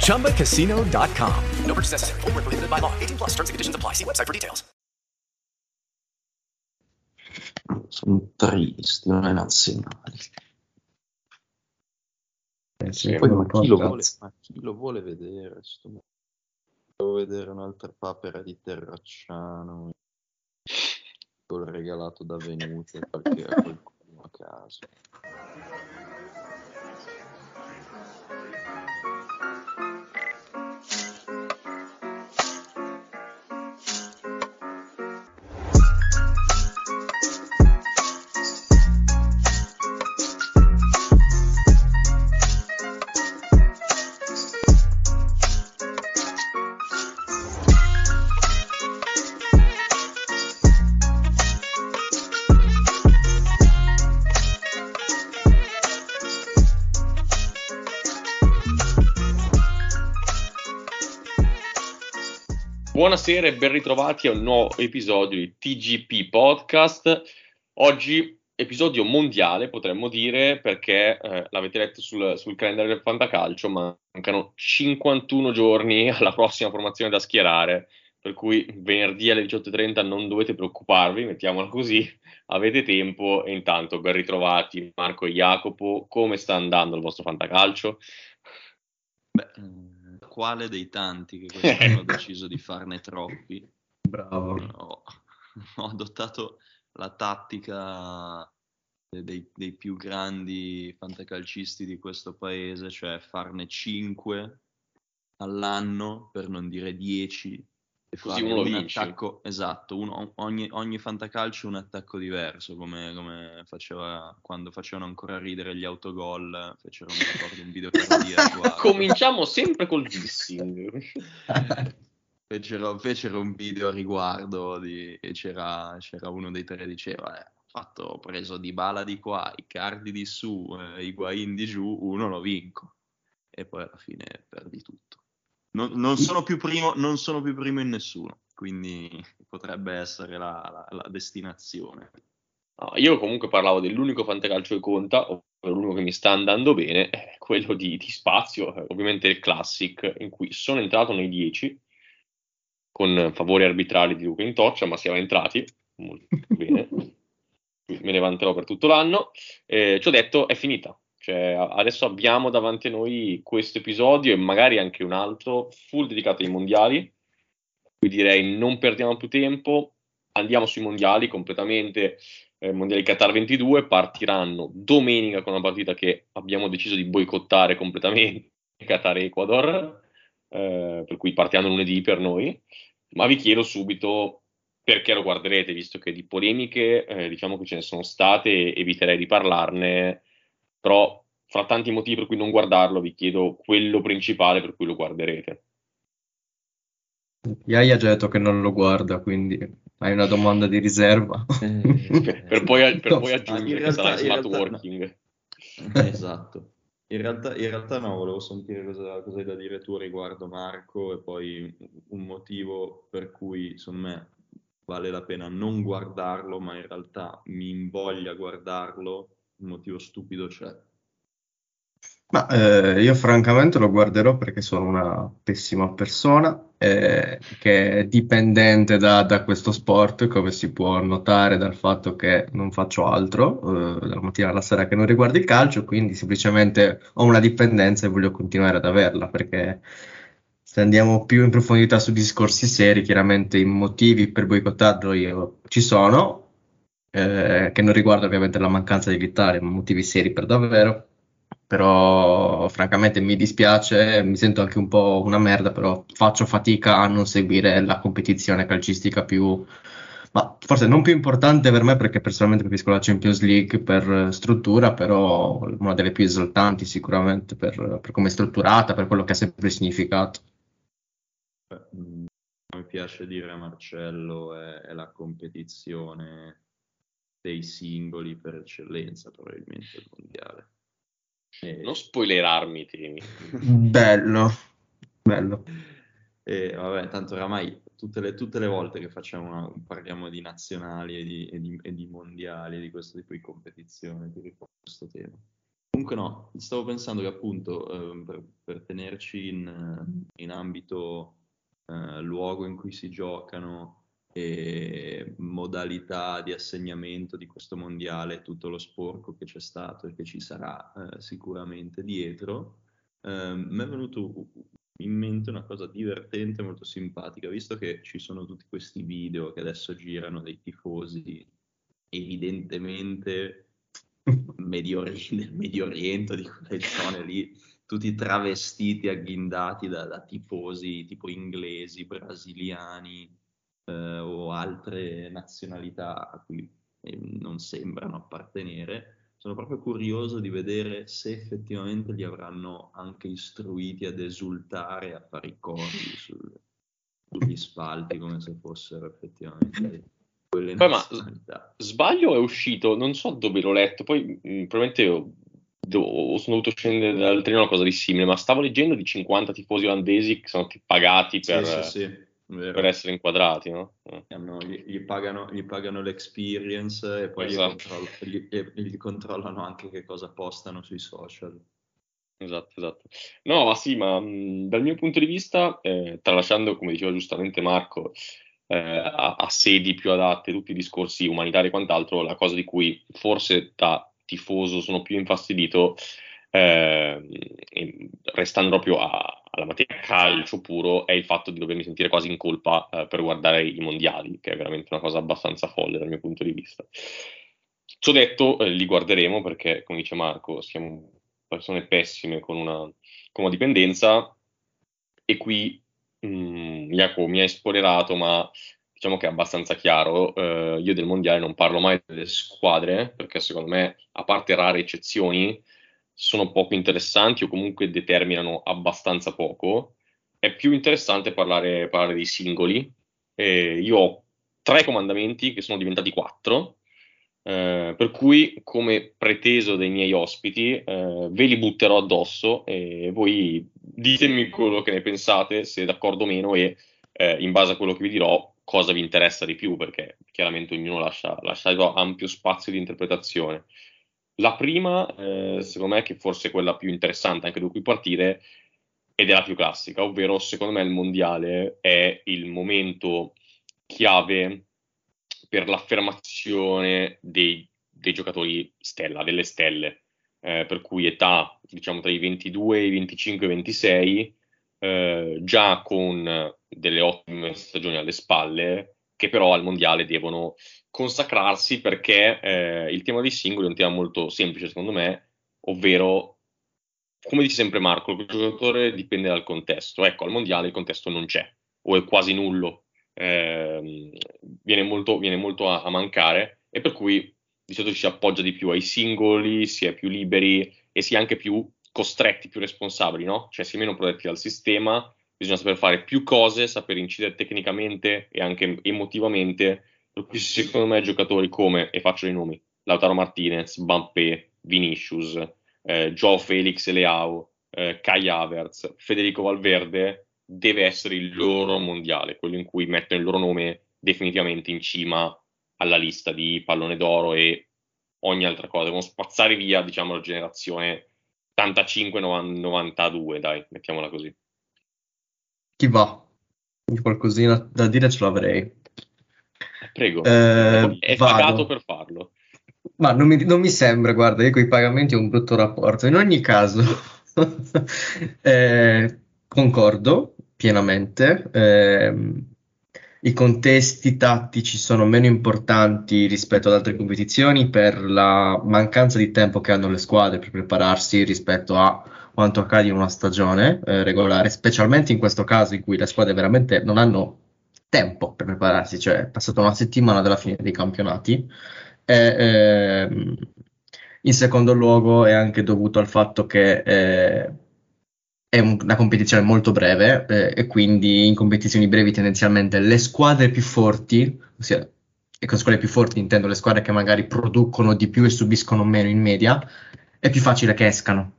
ChumbaCasino.com. No purchase necessary. Void where prohibited by law. 18 plus terms and conditions apply. See website for details. Sono tristi, non è nazionale. Eh sì, Poi, ma chi, vuole, ma chi lo vuole vedere? Sto... Devo vedere un'altra papera di Terracciano. L'ho regalato da Venuti a qualche a qualcuno a caso. Buonasera e ben ritrovati a un nuovo episodio di TGP Podcast. Oggi episodio mondiale potremmo dire perché eh, l'avete letto sul, sul calendario del Fantacalcio, mancano 51 giorni alla prossima formazione da schierare, per cui venerdì alle 18.30 non dovete preoccuparvi, mettiamola così, avete tempo e intanto ben ritrovati Marco e Jacopo, come sta andando il vostro Fantacalcio? Beh, eh, quale dei tanti che quest'anno ho deciso di farne troppi? Bravo. Ho, ho adottato la tattica dei, dei più grandi fantacalcisti di questo paese, cioè farne 5 all'anno, per non dire 10, e Così uno lo un vinci. attacco, esatto, uno- ogni, ogni fantacalcio un attacco diverso, come, come faceva quando facevano ancora ridere gli autogol, fecero, mi ricordo, un video per Cominciamo sempre col dissing. Fecero, fecero un video a riguardo di, e c'era, c'era uno dei tre che diceva eh, ho, fatto, ho preso di bala di qua, i cardi di su, eh, i guain di giù, uno lo vinco e poi alla fine perdi tutto. Non, non sono, più primo, non sono più primo in nessuno, quindi potrebbe essere la, la- la destinazione. No, io comunque parlavo dell'unico fantacalcio che conta, ovvero l'unico che mi sta andando bene, è quello di, di Spazio, ovviamente il Classic, in cui sono entrato nei 10 con favori arbitrali di Luca Intoccia, ma siamo entrati molto bene, me ne vanterò per tutto l'anno. Eh, ci ho detto, è finita. Cioè, adesso abbiamo davanti a noi questo episodio e magari anche un altro full dedicato ai mondiali. Quindi direi non perdiamo più tempo, andiamo sui mondiali completamente. Eh, mondiali Qatar 22 partiranno domenica con una partita che abbiamo deciso di boicottare completamente, Qatar-Ecuador, eh, per cui partiranno lunedì per noi. Ma vi chiedo subito perché lo guarderete, visto che di polemiche eh, diciamo che ce ne sono state e eviterei di parlarne, però fra tanti motivi per cui non guardarlo vi chiedo quello principale per cui lo guarderete. Yaya ha già detto che non lo guarda, quindi hai una domanda di riserva. Per, per poi, per No, poi aggiungere che realtà- sarà in in smart realtà no. working. Esatto. In realtà, in realtà no, volevo sentire cosa, cosa hai da dire tu riguardo Marco e poi un motivo per cui secondo me vale la pena non guardarlo, ma in realtà mi invoglia a guardarlo, un motivo stupido c'è. Ma eh, io francamente lo guarderò perché sono una pessima persona eh, che è dipendente da, da questo sport, come si può notare dal fatto che non faccio altro eh, dalla mattina alla sera che non riguarda il calcio, quindi semplicemente ho una dipendenza e voglio continuare ad averla perché se andiamo più in profondità su discorsi seri, chiaramente i motivi per boicottarlo io, ci sono, eh, che non riguarda ovviamente la mancanza dell'Italia, ma motivi seri per davvero. Però francamente mi dispiace, mi sento anche un po' una merda, però faccio fatica a non seguire la competizione calcistica più, ma forse non più importante per me perché personalmente preferisco la Champions League per struttura, però una delle più esaltanti sicuramente per, per come è strutturata, per quello che ha sempre significato. Come piace dire Marcello, è, è la competizione dei singoli per eccellenza, probabilmente il mondiale. E... Non spoilerarmi, temi. bello, bello. E vabbè, tanto oramai tutte le, tutte le volte che facciamo una, parliamo di nazionali e di, e, di, e di, mondiali e di questo tipo di competizione, ti ricordo questo tema. Comunque no, stavo pensando che appunto eh, per, per, tenerci in, in ambito eh, luogo in cui si giocano, e modalità di assegnamento di questo mondiale, tutto lo sporco che c'è stato e che ci sarà eh, sicuramente dietro, eh, mi è venuto in mente una cosa divertente, molto simpatica, visto che ci sono tutti questi video che adesso girano dei tifosi evidentemente Medio, del Medio Oriente, di quelle zone lì, tutti travestiti, agghindati da, da tifosi tipo inglesi, brasiliani, eh, o altre nazionalità a cui eh, non sembrano appartenere, sono proprio curioso di vedere se effettivamente li avranno anche istruiti ad esultare, a fare i cori sul, sugli spalti come se fossero effettivamente quelle poi, nazionalità. Sbaglio è uscito, non so dove l'ho letto, poi mh, mm, probabilmente ho, do, sono dovuto scendere dal treno una cosa di simile, ma stavo leggendo di 50 tifosi olandesi che sono pagati per... Sì, sì, sì Vero. per essere inquadrati, no? Eh. Hanno, gli, gli, pagano, gli, pagano, l'experience e poi esatto. gli, controll- gli, controllano anche che cosa postano sui social. Esatto, esatto. No, ma sì, ma mh, dal mio punto di vista, eh, tralasciando, come diceva giustamente Marco, eh, a, a, sedi più adatte, tutti i discorsi umanitari e quant'altro, la cosa di cui forse da tifoso sono più infastidito eh, restando proprio a, alla materia calcio puro, è il fatto di dovermi sentire quasi in colpa eh, per guardare i mondiali, che è veramente una cosa abbastanza folle dal mio punto di vista. Ciò detto, eh, li guarderemo perché, come dice Marco, siamo persone pessime con una, con una dipendenza e qui mh, mm, mi ha spoilerato, ma diciamo che è abbastanza chiaro. Eh, io del mondiale non parlo mai delle squadre perché secondo me, a parte rare eccezioni, sono poco interessanti o comunque determinano abbastanza poco. È più interessante parlare, parlare dei singoli. Eh, io ho tre comandamenti che sono diventati quattro, eh, per cui come preteso dai miei ospiti eh, ve li butterò addosso e voi ditemi quello che ne pensate, se d'accordo o meno e eh, in base a quello che vi dirò cosa vi interessa di più, perché chiaramente ognuno lascia, lascia ampio spazio di interpretazione. La prima, eh, secondo me, che forse è quella più interessante anche da cui partire, ed è la più classica, ovvero secondo me il mondiale è il momento chiave per l'affermazione dei, dei giocatori stella, delle stelle, eh, per cui età diciamo tra i 22 i 25 e 26, eh, già con delle ottime stagioni alle spalle, che però al mondiale devono consacrarsi perché eh, il tema dei singoli è un tema molto semplice secondo me, ovvero, come dice sempre Marco, il giocatore dipende dal contesto. Ecco, al mondiale il contesto non c'è, o è quasi nullo, eh, viene molto, viene molto a, a, mancare e per cui di solito ci si appoggia di più ai singoli, si è più liberi e si è anche più costretti, più responsabili, no? Cioè si è meno protetti dal sistema bisogna saper fare più cose, saper incidere tecnicamente e anche emotivamente. Per cui secondo me giocatori come, e faccio i nomi, Lautaro Martinez, Bampé, Vinicius, eh, Joe Felix Leao, eh, Kai Havertz, Federico Valverde, deve essere il loro mondiale, quello in cui mettono il loro nome definitivamente in cima alla lista di pallone d'oro e ogni altra cosa. Devono spazzare via, diciamo, la generazione 85-92, dai, mettiamola così. Chi va? Qualcosina da dire ce l'avrei. Prego, eh, è vado. pagato per farlo. Ma non mi, non mi, sembra, guarda, io con i pagamenti ho un brutto rapporto. In ogni caso, eh, concordo, pienamente. Eh, I contesti tattici sono meno importanti rispetto ad altre competizioni per la mancanza di tempo che hanno le squadre per prepararsi rispetto a quanto accade in una stagione eh, regolare, specialmente in questo caso in cui le squadre veramente non hanno tempo per prepararsi, cioè è passata una settimana dalla fine dei campionati. E, ehm, in secondo luogo è anche dovuto al fatto che eh, è un- una competizione molto breve eh, e quindi in competizioni brevi tendenzialmente le squadre più forti, ossia, e con squadre più forti intendo le squadre che magari producono di più e subiscono meno in media, è più facile che escano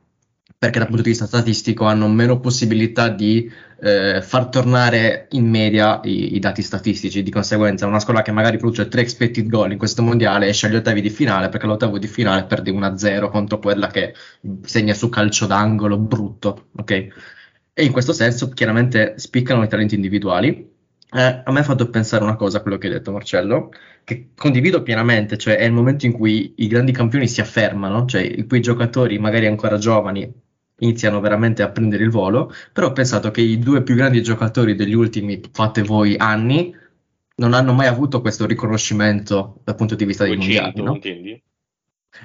perché dal punto di vista statistico hanno meno possibilità di eh, far tornare in media i, i, dati statistici. Di conseguenza, una squadra che magari produce 3 expected goal in questo mondiale esce agli ottavi di finale perché all'ottavo di finale perde 1-0 contro quella che segna su calcio d'angolo brutto. Ok? E in questo senso, chiaramente spiccano i talenti individuali. Eh, a me ha fatto pensare una cosa, quello che hai detto Marcello, che condivido pienamente, cioè è il momento in cui i grandi campioni si affermano, cioè i cui giocatori magari ancora giovani iniziano veramente a prendere il volo, però ho pensato che i due più grandi giocatori degli ultimi, fate voi, anni, non hanno mai avuto questo riconoscimento dal punto di vista dei mondiali, no? intendi?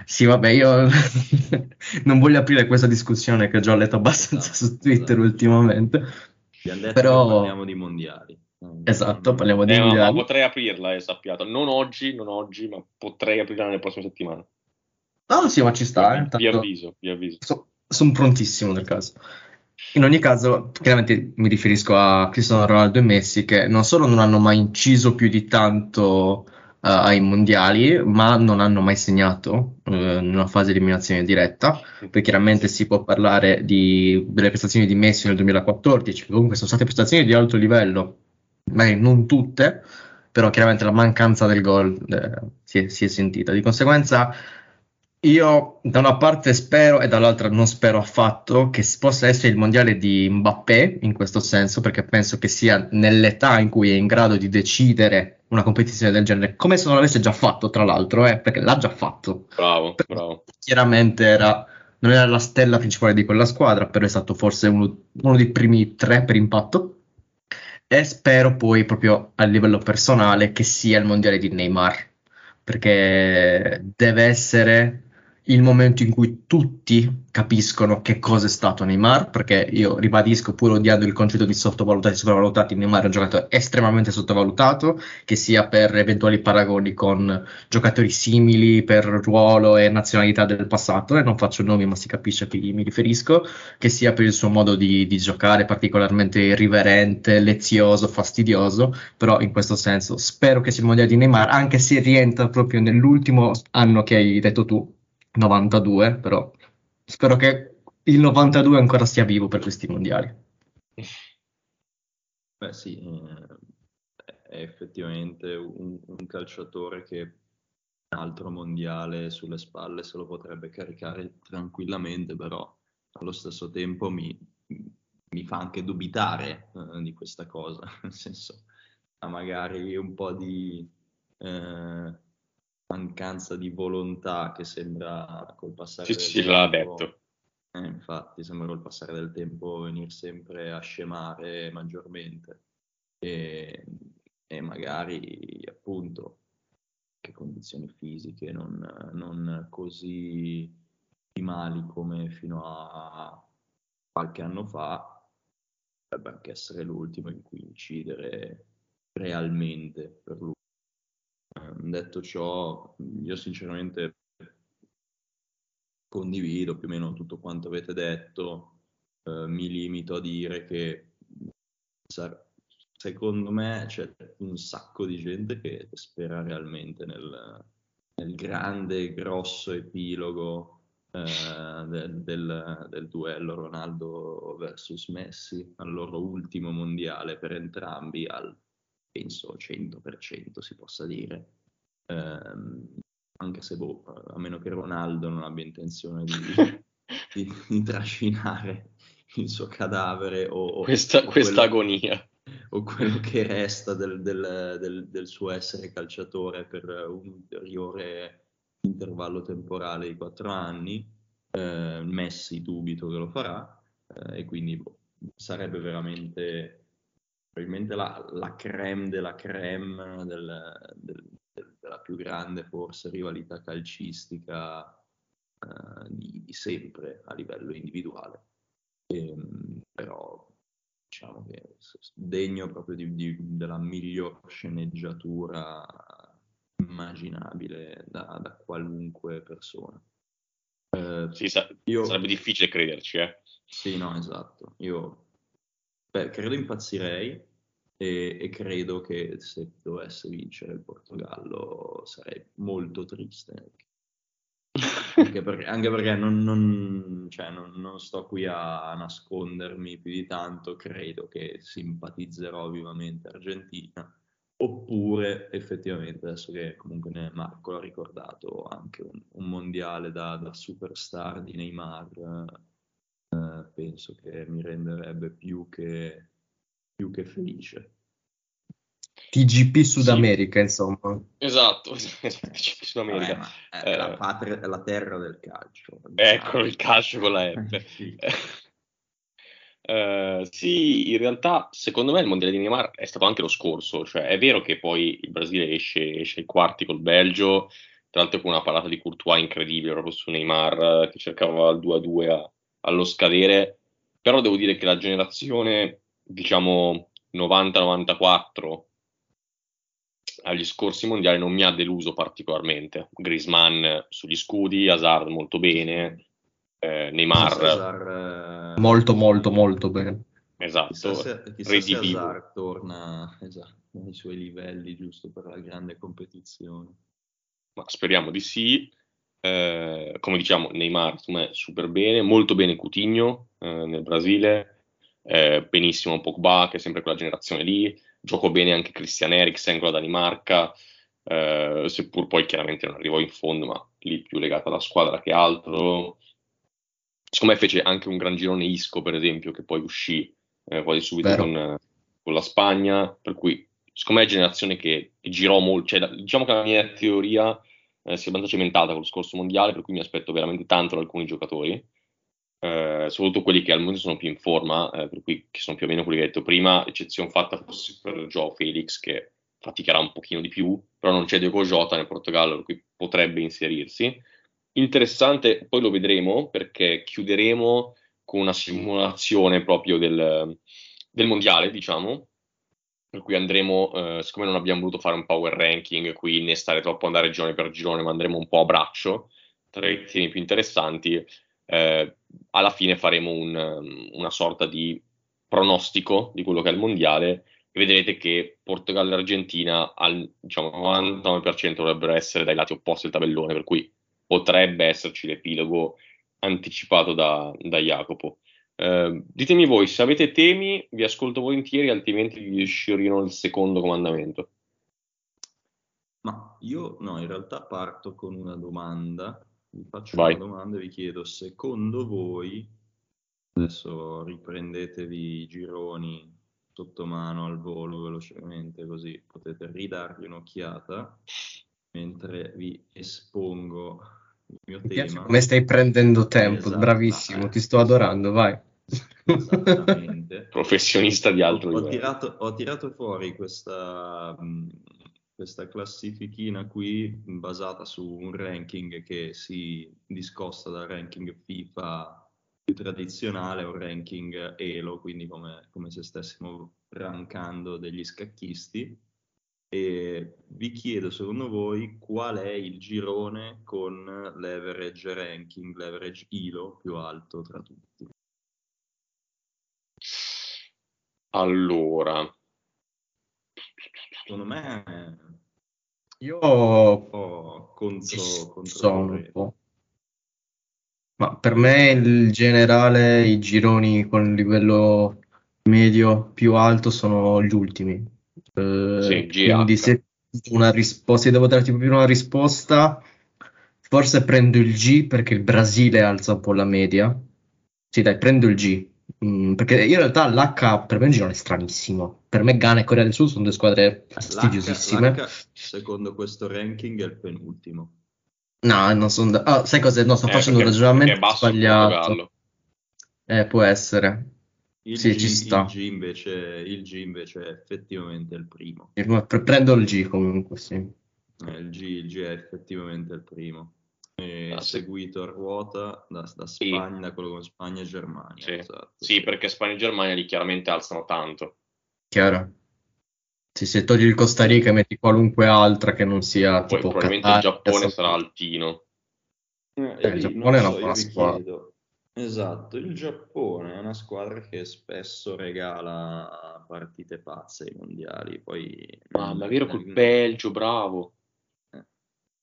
Sì, vabbè, io non voglio aprire questa discussione che ho già letto abbastanza esatto, su Twitter esatto. ultimamente. Però... parliamo di mondiali. Esatto, parliamo di eh, mondiali. Ma potrei aprirla, è sappiato. Non oggi, non oggi, ma potrei aprirla nelle prossime settimane. Ah, sì, ma ci sta. Vi, eh, vi avviso, vi avviso. So, sono prontissimo nel caso. In ogni caso, chiaramente mi riferisco a Cristiano Ronaldo e Messi che non solo non hanno mai inciso più di tanto uh, ai mondiali, ma non hanno mai segnato uh, in una fase di eliminazione diretta. Poi chiaramente si può parlare di, delle prestazioni di Messi nel 2014, che comunque sono state prestazioni di alto livello, magari non tutte, però chiaramente la mancanza del gol eh, si, è, si è sentita. Di conseguenza io da una parte spero e dall'altra non spero affatto che possa essere il mondiale di Mbappé in questo senso, perché penso che sia nell'età in cui è in grado di decidere una competizione del genere, come se non l'avesse già fatto, tra l'altro, eh, perché l'ha già fatto. Bravo, bravo. Chiaramente era, non era la stella principale di quella squadra, però è stato forse uno, uno dei primi tre per impatto. E spero poi proprio a livello personale che sia il mondiale di Neymar, perché deve essere il momento in cui tutti capiscono che cosa è stato Neymar, perché io ribadisco, pur odiando il concetto di sottovalutati e sopravvalutati, Neymar è un giocatore estremamente sottovalutato, che sia per eventuali paragoni con giocatori simili per ruolo e nazionalità del passato, e non faccio nomi ma si capisce a chi mi riferisco, che sia per il suo modo di, di giocare particolarmente irriverente, lezioso, fastidioso, però in questo senso spero che sia il mondiale di Neymar, anche se rientra proprio nell'ultimo anno che hai detto tu, 92, però spero che il 92 ancora sia vivo per questi mondiali. Beh sì, eh, è effettivamente un, un calciatore che un altro mondiale sulle spalle se lo potrebbe caricare tranquillamente, però allo stesso tempo mi, mi fa anche dubitare eh, di questa cosa, nel senso magari un po' di... Eh, mancanza di volontà che sembra col passare sì, del sì, tempo. l'ha detto. Eh, infatti, sembra col passare del tempo venire sempre a scemare maggiormente. E, e magari appunto che condizioni fisiche non, non così ottimali come fino a qualche anno fa, potrebbe anche essere l'ultimo in cui incidere realmente per lui. Detto ciò, io sinceramente condivido più o meno tutto quanto avete detto, eh, mi limito a dire che secondo me c'è un sacco di gente che spera realmente nel, nel grande, grosso epilogo eh, del, del, del, duello Ronaldo versus Messi, al loro ultimo mondiale per entrambi, al penso 100% si possa dire, eh, anche se boh, a meno che Ronaldo non abbia intenzione di, di, di trascinare il suo cadavere o, o questa, questa agonia o quello che resta del, del, del, del, suo essere calciatore per un ulteriore intervallo temporale di quattro anni. Eh, Messi dubito che lo farà eh, e quindi boh, sarebbe veramente probabilmente la, la creme della creme del, del, della più grande forse rivalità calcistica eh, di, di, sempre a livello individuale. E, ehm, però diciamo che degno proprio di, di, della miglior sceneggiatura immaginabile da, da qualunque persona. Eh, sì, sa- io, sarebbe difficile crederci, eh. Sì, no, esatto. Io beh, credo impazzirei e, e, credo che se dovesse vincere il Portogallo sarei molto triste. anche perché, anche perché non, non, cioè, non, non, sto qui a nascondermi più di tanto, credo che simpatizzerò vivamente Argentina oppure effettivamente adesso che comunque Marco l'ha ricordato anche un, un mondiale da, da, superstar di Neymar eh, penso che mi renderebbe più che, più che felice TGP Sud America, sì. insomma. Esatto, TGP Sud America. Vabbè, è, eh, la patria, è la terra del calcio. Ecco, il calcio con la F. sì. Uh, sì, in realtà secondo me il mondiale di Neymar è stato anche lo scorso, cioè è vero che poi il Brasile esce, esce ai quarti col Belgio, tra l'altro con una parata di Courtois incredibile proprio su Neymar che cercava il 2-2 a, allo scadere, però devo dire che la generazione diciamo 90-94 agli scorsi mondiali non mi ha deluso particolarmente. Griezmann sugli scudi, Hazard molto bene, eh, Neymar. Hazard, eh... molto molto molto bene. Esatto chissà se, chissà se Hazard torna esatto, ai suoi livelli giusto per la grande competizione. Ma speriamo di sì. Eh, come diciamo Neymar me, super bene. Molto bene Coutinho eh, nel Brasile eh, benissimo Pogba che è sempre quella generazione lì. Gioco bene anche Christian Eriksen con la Danimarca. Eh, seppur poi chiaramente non arrivò in fondo ma lì più legata alla squadra che altro. Secondo me fece anche un gran girone Isco, per esempio, che poi uscì eh, quasi subito con, con, la Spagna, per cui secondo me è generazione che girò molto, cioè, diciamo che la mia teoria eh, si è abbastanza cementata con lo scorso mondiale, per cui mi aspetto veramente tanto da alcuni giocatori, eh, soprattutto quelli che al momento sono più in forma, eh, per cui che sono più o meno quelli che hai detto prima, eccezione fatta forse per Joe Felix che faticherà un pochino di più, però non c'è Diego Jota nel Portogallo, per cui potrebbe inserirsi. Interessante, poi lo vedremo perché chiuderemo con una simulazione proprio del, del mondiale, diciamo, per cui andremo, eh, siccome non abbiamo voluto fare un power ranking qui né stare troppo andare girone per girone, ma andremo un po' a braccio tra i temi più interessanti, eh, alla fine faremo un, una sorta di pronostico di quello che è il mondiale e vedrete che Portogallo e Argentina al diciamo, 99% dovrebbero essere dai lati opposti del tabellone, per cui potrebbe esserci l'epilogo anticipato da, da Jacopo. Eh, ditemi voi, se avete temi, vi ascolto volentieri, altrimenti vi sciorino il secondo comandamento. Ma io no, in realtà parto con una domanda. Vi faccio Vai. una domanda e vi chiedo, secondo voi, adesso riprendetevi i gironi sotto mano al volo velocemente, così potete ridargli un'occhiata mentre vi espongo il mio Mi tema. Come stai prendendo tempo, esatto. bravissimo, ti sto adorando, vai. Esattamente. Professionista di altro ho, ho, tirato, ho tirato, fuori questa, questa classifichina qui basata su un ranking che si discosta dal ranking FIFA più tradizionale, un ranking Elo, quindi come, come se stessimo rankando degli scacchisti e vi chiedo secondo voi qual è il girone con l'average ranking, l'average ILO più alto tra tutti. Allora, secondo me io po' contro, contro un po'. Ma per me in generale i gironi con livello medio più alto sono gli ultimi, eh, sì, quindi se, una rispo- se devo darti proprio una risposta, forse prendo il G perché il Brasile alza un po' la media. Sì, dai, prendo il G. Mm, perché in realtà l'H per me è un girone stranissimo. Per me Ghana e Corea del Sud sono due squadre fastidiosissime. L'H, l'H, secondo questo ranking, è il penultimo. No, non sono. Da... Oh, sai cosa? No, sto eh, facendo un ragionamento sbagliato. Eh, può essere. Il, Sì, G, ci sta. il G invece, il G invece è effettivamente il primo. Pre- Prendo il G comunque, sì. Eh, il, G, il G è effettivamente il primo. E Ah, sì. seguito a ruota da, da Sì. Spagna, da quello con Spagna e Germania. Sì. esatto, Sì, perché Spagna e Germania li chiaramente alzano tanto. Chiaro. Sì, se togli il Costa Rica e metti qualunque altra che non sia Poi tipo probabilmente il Ah, Qatar, Giappone sarà altino. Eh, Eh, il lì Giappone è una so, buona squadra. chiedo. Esatto, il Giappone è una squadra che spesso regala partite pazze ai mondiali. Poi Ma, nel- ma è vero col Belgio, bravo.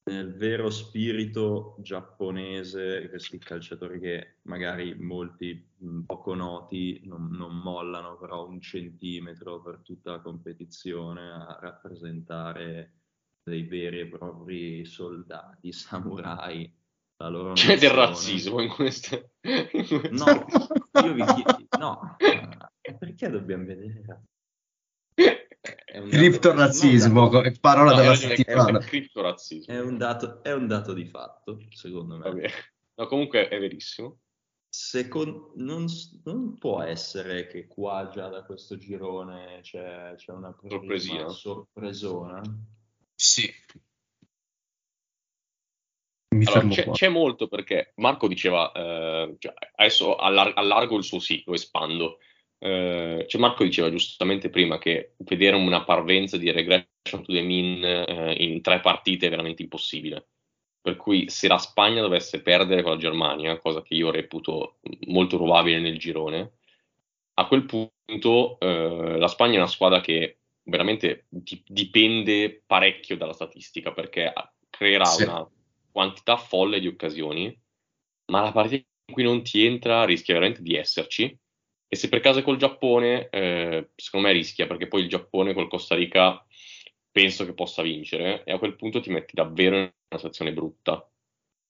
Nel vero spirito giapponese, questi calciatori che magari molti poco noti non, non mollano però un centimetro per tutta la competizione a rappresentare dei veri e propri soldati, samurai, la loro C'è del razzismo in queste... No, io vi chiedo, no, perché dobbiamo vedere? Criptorazzismo, parola No, della settimana. È criptorazzismo. È un dato, è un dato di fatto, secondo me. No, comunque è verissimo. Secon- non, non può essere che qua già da questo girone c'è, c'è una prima Sorpresina. sorpresona. Sì. Allora, c'è, c'è molto perché Marco diceva, eh, cioè, adesso allar- allargo il suo sì, lo espando. Eh, cioè Marco diceva giustamente prima che vedere una parvenza di regression to the mean eh, in tre partite è veramente impossibile. Per cui se la Spagna dovesse perdere con la Germania, cosa che io reputo molto probabile nel girone, a quel punto eh, la Spagna è una squadra che veramente di- dipende parecchio dalla statistica perché creerà Sì. una quantità folle di occasioni, ma la partita in cui non ti entra rischia veramente di esserci. E se per caso è col Giappone, eh, secondo me rischia perché poi il Giappone col Costa Rica penso che possa vincere e a quel punto ti metti davvero in una situazione brutta.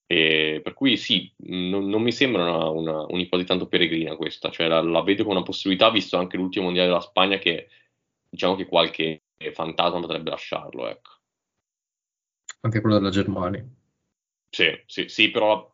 E per cui sì, non, non mi sembra una, una- un'ipotesi tanto peregrina questa, cioè la, la vedo come una possibilità, visto anche l'ultimo mondiale della Spagna, che diciamo che qualche fantasma potrebbe lasciarlo, ecco. Anche quello della Germania. Sì, sì, sì, però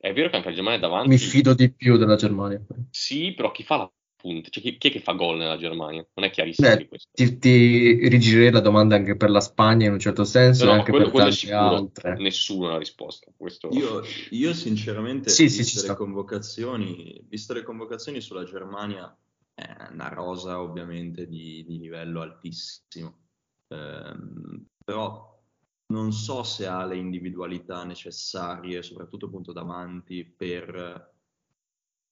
è vero che anche la Germania è davanti. Mi fido di più della Germania. Sì, però chi fa la punta? Cioè, chi, chi è che fa gol nella Germania? Non è chiarissimo Beh, di questo. ti, ti rigirerei la domanda anche per la Spagna in un certo senso No, e anche quello, per tante altre. nessuno ha la risposta. Questo... Io, io sinceramente, Sì, sì, ci viste sta. le convocazioni, viste le convocazioni sulla Germania, è una rosa ovviamente di, di livello altissimo. Ehm, però non so se ha le individualità necessarie, soprattutto appunto davanti, per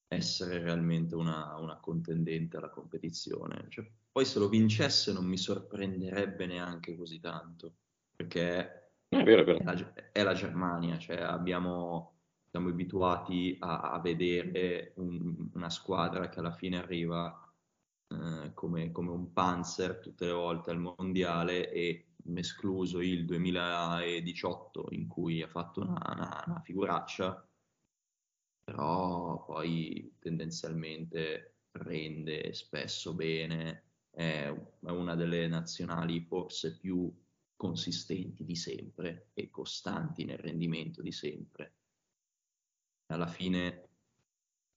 essere realmente una, una contendente alla competizione. Cioè, poi se lo vincesse non mi sorprenderebbe neanche così tanto, perché È vero, è vero. è la, è la Germania, cioè abbiamo, siamo abituati a, a vedere un- una squadra che alla fine arriva eh, come, come un panzer tutte le volte al mondiale e escluso il 2018 in cui ha fatto una, una- una figuraccia, però poi tendenzialmente rende spesso bene, è, una delle nazionali forse più consistenti di sempre e costanti nel rendimento di sempre. Alla fine,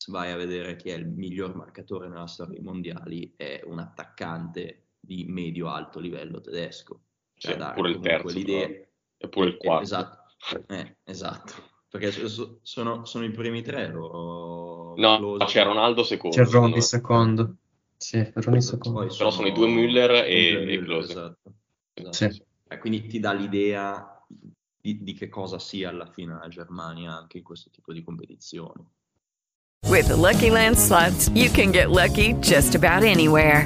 vai a vedere chi è il miglior marcatore nella storia dei mondiali, è un attaccante di medio-alto livello tedesco. Cioè, Sì, dare pure il terzo, l'idea-. E pure il eh, quarto. Esatto, eh, esatto. Perché so- so- sono, sono i primi tre loro. No, Klose- c'è Ronaldo secondo. C'è me. secondo. Sì, Ronny secondo. Poi Però sono i due Müller e- Müller, e Klose. Esatto. esatto. Sì. Eh, quindi ti dà l'idea di, di che cosa sia alla fine la Germania anche in questo tipo di competizione. With the Lucky Land slots, you can get lucky just about anywhere.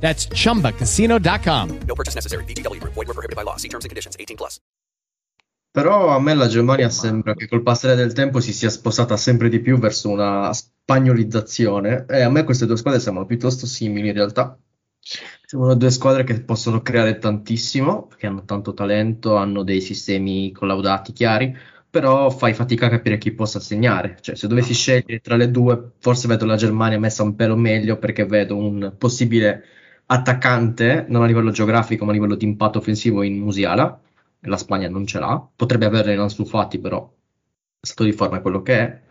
That's chumbacasino.com. No purchase necessary. VGW Group. Void were prohibited by law. See terms and conditions. 18 plus. Però a me la Germania sembra che col passare del tempo si sia spostata sempre di più verso una spagnolizzazione e a me queste due squadre sembrano piuttosto simili in realtà. Sembrano due squadre che possono creare tantissimo, perché hanno tanto talento, hanno dei sistemi collaudati chiari, però fai fatica a capire chi possa segnare. Cioè, se dovessi scegliere tra le due, forse vedo la Germania messa un pelo meglio perché vedo un possibile attaccante, non a livello geografico, ma a livello di impatto offensivo in Musiala. La Spagna non ce l'ha, potrebbe averne in Ansu Fati, però è stato di forma quello che è.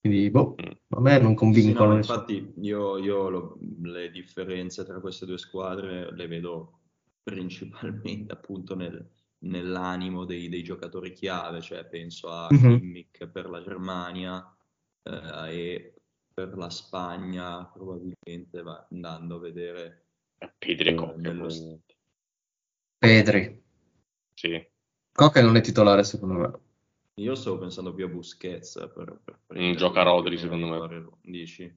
Quindi, boh, a me non Sì, convincono no, nessuno. infatti io, io lo- le differenze tra queste due squadre le vedo principalmente appunto nel- nell'animo dei, dei giocatori chiave, cioè penso a Mhm. Kimmich per la Germania eh, e per la Spagna probabilmente va andando a vedere Pedri e Coque, nello- probabilmente. Pedri. Sì. Coque non è titolare, secondo me. Io stavo pensando più a Busquets per, per Mm, prendere gioca Rodri, secondo me. Dici?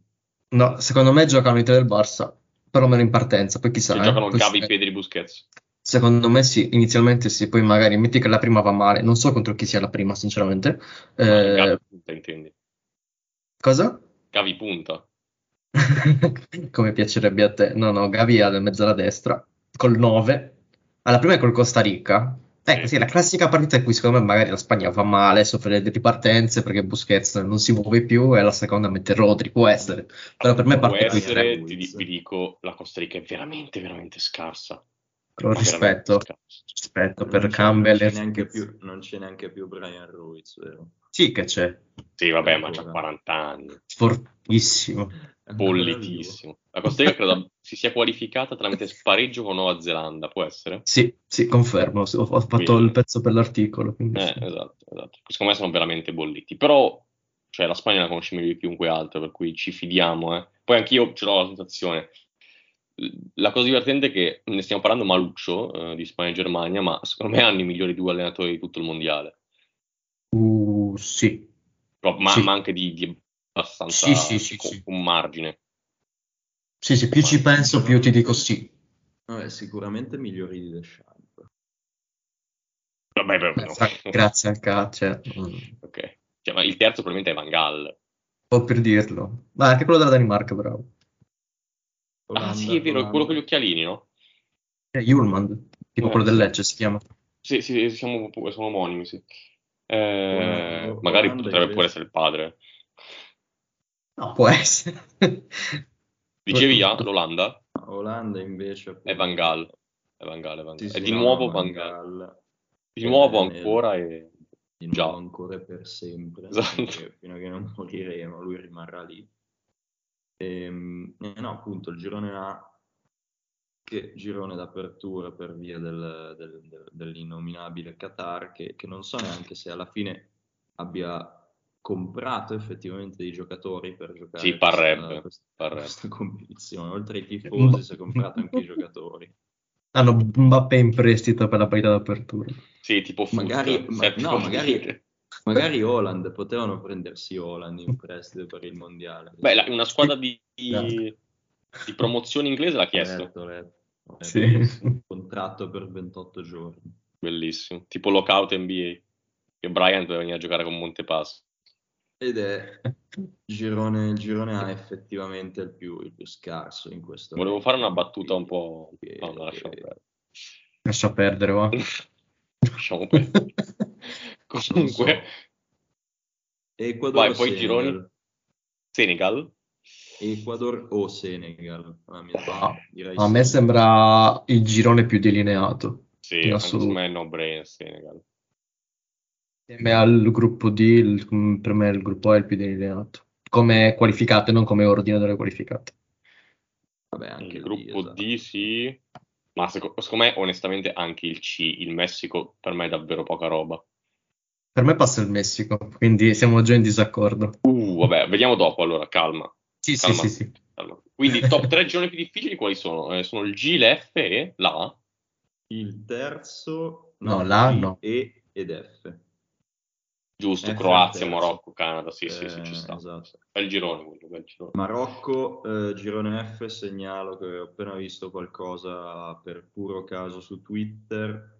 No, secondo me giocano i tre del Barça, perlomeno in partenza, poi chissà. Se eh, giocano Gavi, si- Pedri, Busquets. Secondo me sì, inizialmente sì, poi magari metti che la prima va male, non so contro chi sia la prima, sinceramente. Eh, Gavi punta, intendi? cosa? Gavi punta. Come piacerebbe a te. No, no, Gavi ha in mezzo alla destra, col 9. Alla prima è col Costa Rica. Ecco, sì, la classica partita in cui secondo me magari la Spagna va male, soffre le ripartenze perché Busquets non si muove più e la seconda mette Rodri, può essere. Però per me Può parte quei tre. essere, ti di- vi dico, la Costa Rica è veramente, veramente scarsa. Con rispetto, rispetto Non per c'è- Campbell non c'è neanche più, non c'è neanche più Brian Ruiz, vero? Sì che c'è, Sì, vabbè, ma c'ha Ancora. 40 anni. fortissimo. Bollitissimo. La Costa Rica credo si sia qualificata tramite spareggio con Nuova Zelanda, può essere? Sì, sì, confermo, ho ho fatto Quindi- il pezzo per l'articolo. Eh, sì. esatto, esatto. Secondo me sono veramente bolliti. Però, cioè, la Spagna la conosce meglio di chiunque altro, per cui ci fidiamo, eh. Poi anch'io ce l'ho la sensazione. La cosa divertente è che ne stiamo parlando maluccio eh, di Spagna e Germania, ma secondo me hanno i migliori due allenatori di tutto il mondiale. Uh, sì, Però- ma, Sì. ma anche di, di abbastanza Sì, sì, sì, con, sì. con margine. sì, sì, più ci penso, più ti dico sì. Vabbè, sicuramente migliori di Deschamps. Vabbè, beh, no. Grazie, al cazzo. Ok. Cioè, ma il terzo probabilmente è Van Gaal. po' per dirlo. Ma anche quello della Danimarca, bravo. ah, sì, è vero, quello con gli occhialini, no? Eh, Hjulmand, tipo Eh, quello del. Lecce si chiama. Sì, sì, siamo, sono omonimi, sì. Eh, Olanda- magari Olanda potrebbe invece- pure essere il padre. No, può essere. Dicevi ah, l'Olanda? Olanda invece È Van Gaal. È Van Gaal, è Van Gaal. sì, È di no, nuovo Van Gaal. Gaal. Di nuovo ancora e... Di Già. nuovo ancora e per sempre, Esatto. fino a che non moriremo, lui rimarrà lì. Ehm, eh, no, appunto, il girone A, che girone d'apertura per via del- del- del- dell'innominabile Qatar, che, che non so neanche se alla fine abbia comprato effettivamente dei giocatori per giocare Sì, questa- parrebbe, questa, parrebbe. questa competizione. Oltre ai tifosi, si è comprato anche i giocatori. Hanno Mbappé in prestito per la partita d'apertura. Sì, tipo Foot, Magari, ma- no, magari, magari Holland, potevano prendersi Holland in prestito per il mondiale. Beh, la- una squadra di, di, di promozione inglese l'ha chiesto. Letto, letto. Sì. bellissimo. Contratto per 28 giorni. Bellissimo. Tipo lockout NBA. Che Bryant doveva venire a giocare con Montepasso. Ed è girone, il girone A effettivamente il più, il più scarso in questo Volevo fare una battuta un po'... Che- No, no, lasciamo che- perdere. Lascia perdere, va. Lasciamo perdere. Comunque, Ecuador vai, poi Senegal? gironi. Senegal. Ecuador o Senegal? Ah, Ah, direi A me sembra il girone più delineato. Sì, In assoluto. me è no brainer Senegal. Insieme al gruppo D, il- per me il gruppo A è il più delineato. Come qualificate, non come ordine delle qualificate. Vabbè, anche Il lì, gruppo esatto. D, sì. Ma seco- secondo me, onestamente, anche il C, il Messico, per me è davvero poca roba. Per me passa il Messico, quindi siamo già in disaccordo. Uh, vabbè, vediamo dopo allora, calma. Sì, sì, calma, sì, sì. calma. Quindi top 3 gironi più difficili quali sono? Eh, sono il G, l'F e l'A? Il terzo, No, là G, no. E ed F. Giusto, F Croazia, al terzo. Marocco, Canada, sì, sì, sì, ci Eh, sta. esatto. Bel girone quello, bel girone. Marocco, eh, girone F, segnalo che ho appena visto qualcosa per puro caso su Twitter.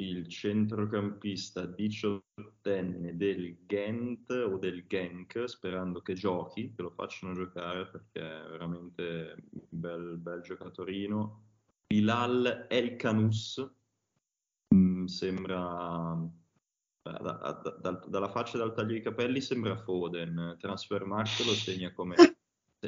Il centrocampista diciottenne del Ghent o del Genk, sperando che giochi, che lo facciano giocare perché è veramente un bel, bel giocatorino. Bilal El Kanous, mm, sembra da- da- da- dalla faccia e dal taglio di capelli sembra Foden. Transfermarkt lo segna come,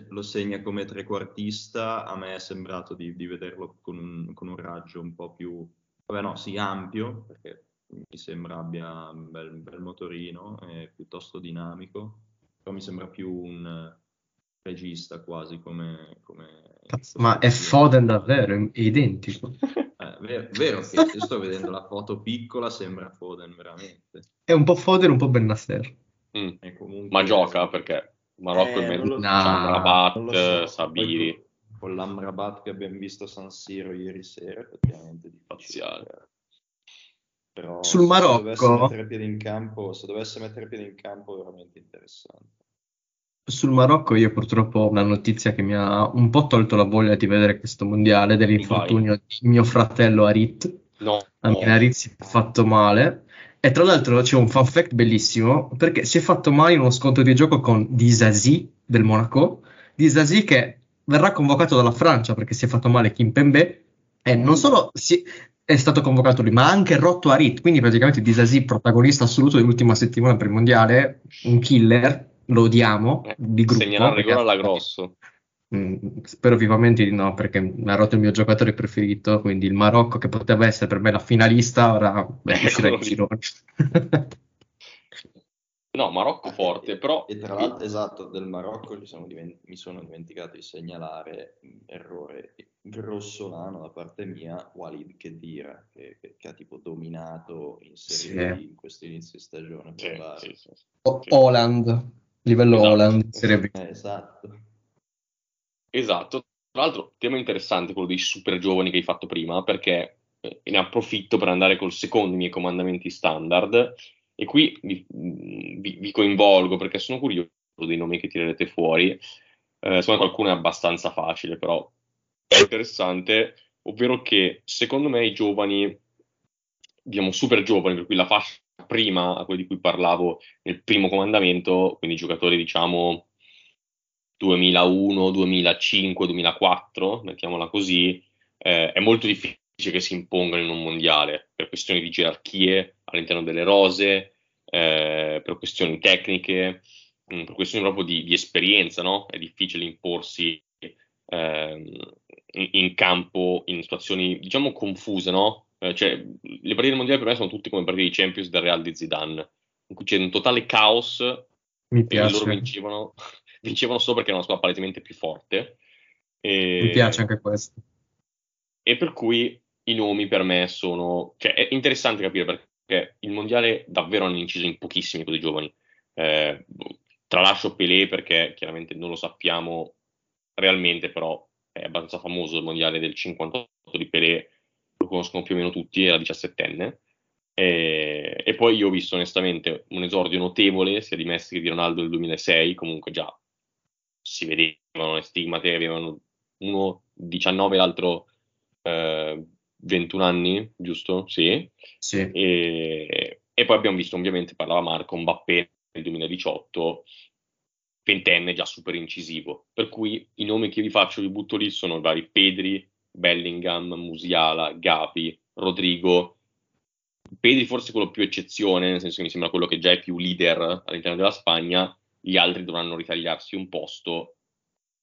lo segna come trequartista. A me è sembrato di, di vederlo con un, con un raggio un po' più, vabbè no, sì, ampio, perché mi sembra abbia un bel, bel motorino, è piuttosto dinamico, però mi sembra più un regista quasi come... come Ma è Foden davvero, è identico. Vero, vero che io sto vedendo la foto piccola, sembra Foden veramente. È un po' Foden, un po' Bennacer. Mm. Comunque- Ma gioca perché Marocco Eh, è mezzo lo- Amrabat, so. Sabiri. Poi con- l'Amrabat che abbiamo visto a San Siro ieri sera, effettivamente è difficile. Parziale. Però Sul se Marocco? dovesse mettere piede in campo, se dovesse mettere piede in campo, è veramente interessante. Sul Marocco io purtroppo ho una notizia che mi ha un po' tolto la voglia di vedere questo mondiale dell'infortunio di mio fratello Harit. No, Amin Harit si è fatto male. E tra l'altro c'è un fun fact bellissimo perché si è fatto male in uno scontro di gioco con Disasi del Monaco. Disasi che verrà convocato dalla Francia perché si è fatto male Kimpembe e non solo si- è stato convocato lui, ma ha anche rotto Harit. Quindi praticamente Disasi, protagonista assoluto dell'ultima settimana per il mondiale, un killer, lo odiamo di gruppo. segnala perché- rigore alla grosso. Mm, spero vivamente di no, perché mi ha rotto il mio giocatore preferito, quindi il Marocco, che poteva essere per me la finalista, ora beh, uscirà in lì. girone. No, Marocco forte, però E tra l'altro, esatto, del Marocco mi sono, dimen- mi sono dimenticato di segnalare un errore grossolano da parte mia, Walid Khedira, che, che- che ha tipo dominato in Serie Sì. B in questo inizio di stagione. Sì, sì, sì. O- Holland, livello Esatto. Holland, Serie B. Eh, esatto. Esatto. Tra l'altro, tema interessante quello dei super giovani che hai fatto prima, perché eh, ne approfitto per andare col secondo dei miei comandamenti standard. E qui vi, vi- vi coinvolgo perché sono curioso dei nomi che tirerete fuori. Eh, secondo me qualcuno è abbastanza facile, però è interessante, ovvero che secondo me i giovani, diciamo super giovani, per cui la fascia prima a quelli di cui parlavo nel primo comandamento, quindi giocatori diciamo 2001, 2005, 2004, mettiamola così, eh, è molto difficile che si impongano in un mondiale per questioni di gerarchie all'interno delle rose, eh, per questioni tecniche, mh, per questioni proprio di, di esperienza, no? È difficile imporsi ehm, in, in campo in situazioni, diciamo, confuse, no? Eh, cioè, le partite del mondiale per me sono tutte come partite di Champions del Real di Zidane, in cui c'è un totale caos Mi e loro piace, vincevano, vincevano solo perché era una squadra palesemente più forte. E, mi piace anche questo. e per cui i nomi per me sono... Cioè, è interessante capire perché il mondiale davvero hanno inciso in pochissimi così giovani. Eh, tralascio Pelé perché chiaramente non lo sappiamo realmente, però è abbastanza famoso il mondiale del 58 di Pelé, lo conoscono più o meno tutti, era 17enne. E, e poi io ho visto onestamente un esordio notevole sia di Messi che di Ronaldo nel 2006, comunque già si vedevano le stigmate, avevano uno 19 e l'altro eh, 21 anni, giusto? Sì. Sì. E, e poi abbiamo visto, ovviamente, parlava Marco, Mbappé nel 2018, ventenne già super incisivo. Per cui i nomi che vi faccio, vi butto lì, sono i vari Pedri, Bellingham, Musiala, Gavi, Rodrigo. Pedri forse quello più eccezione, nel senso che mi sembra quello che già è più leader all'interno della Spagna, gli altri dovranno ritagliarsi un posto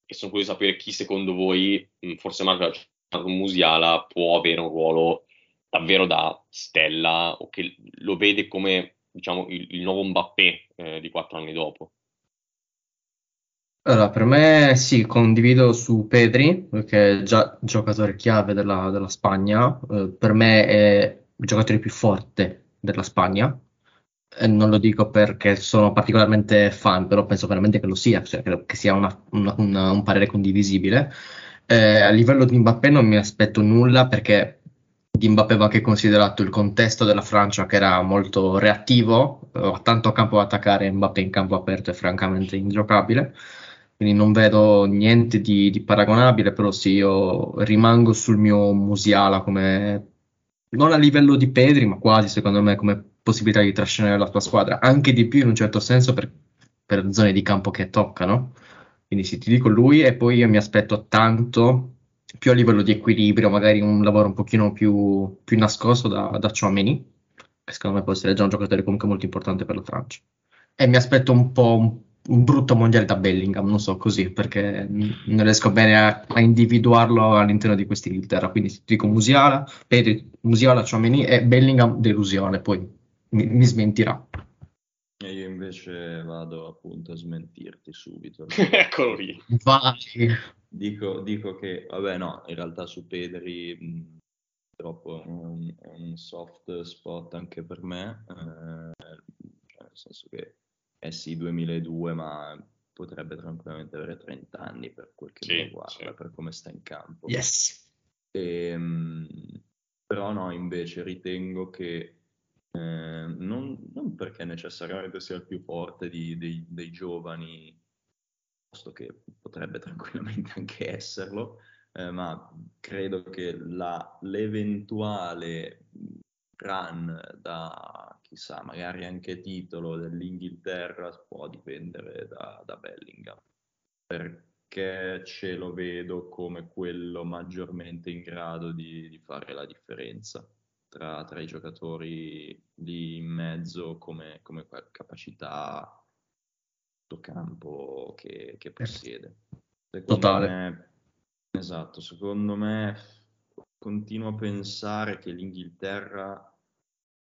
e sono curioso di sapere chi secondo voi, forse Marco ha citato Musiala, può avere un ruolo davvero da stella o che lo vede come diciamo il, il nuovo Mbappé eh, di quattro anni dopo. Allora, per me sì, condivido su Pedri, che è già giocatore chiave della, della Spagna. Eh, per me è il giocatore più forte della Spagna. E non lo dico perché sono particolarmente fan, però penso veramente che lo sia, cioè credo che sia una- una- una- un parere condivisibile. Eh, a livello di Mbappé non mi aspetto nulla perché di Mbappé va anche considerato il contesto della Francia che era molto reattivo, eh, tanto campo da attaccare Mbappé in campo aperto è francamente ingiocabile. Quindi non vedo niente di, di paragonabile, però sì, io rimango sul mio Musiala come non a livello di Pedri, ma quasi secondo me come possibilità di trascinare la tua squadra, anche di più in un certo senso per, per zone di campo che toccano. Quindi sì, ti dico lui e poi io mi aspetto tanto più a livello di equilibrio, magari un lavoro un pochino più, più nascosto da, da Tchouaméni, che secondo me può essere già un giocatore comunque molto importante per la Francia. E mi aspetto un po' un, un brutto mondiale da Bellingham, non so così, perché non riesco bene a, a individuarlo all'interno di quest'Inghilterra. Quindi ti dico Musiala, Pedri, Musiala, Tchouaméni e Bellingham delusione, poi mi, mi smentirà. E io invece vado appunto a smentirti subito. Eccolo lì. Vai. Dico, dico che, vabbè, no, in realtà su Pedri mh, purtroppo è un, un soft spot anche per me, eh, cioè nel senso che è sì 2002, ma potrebbe tranquillamente avere 30 anni per quel che Sì, mi riguarda, sì. per come sta in campo. Yes. Ehm, però no, invece ritengo che eh, non, non perché necessariamente sia il più forte di- dei, dei giovani, posto che potrebbe tranquillamente anche esserlo, eh, ma credo che la- l'eventuale run da chissà, magari anche titolo dell'Inghilterra può dipendere da, da Bellingham perché ce lo vedo come quello maggiormente in grado di, di fare la differenza tra, tra i giocatori lì in mezzo come, come capacità campo che, che possiede. Secondo Totale. me, esatto, secondo me continuo a pensare che l'Inghilterra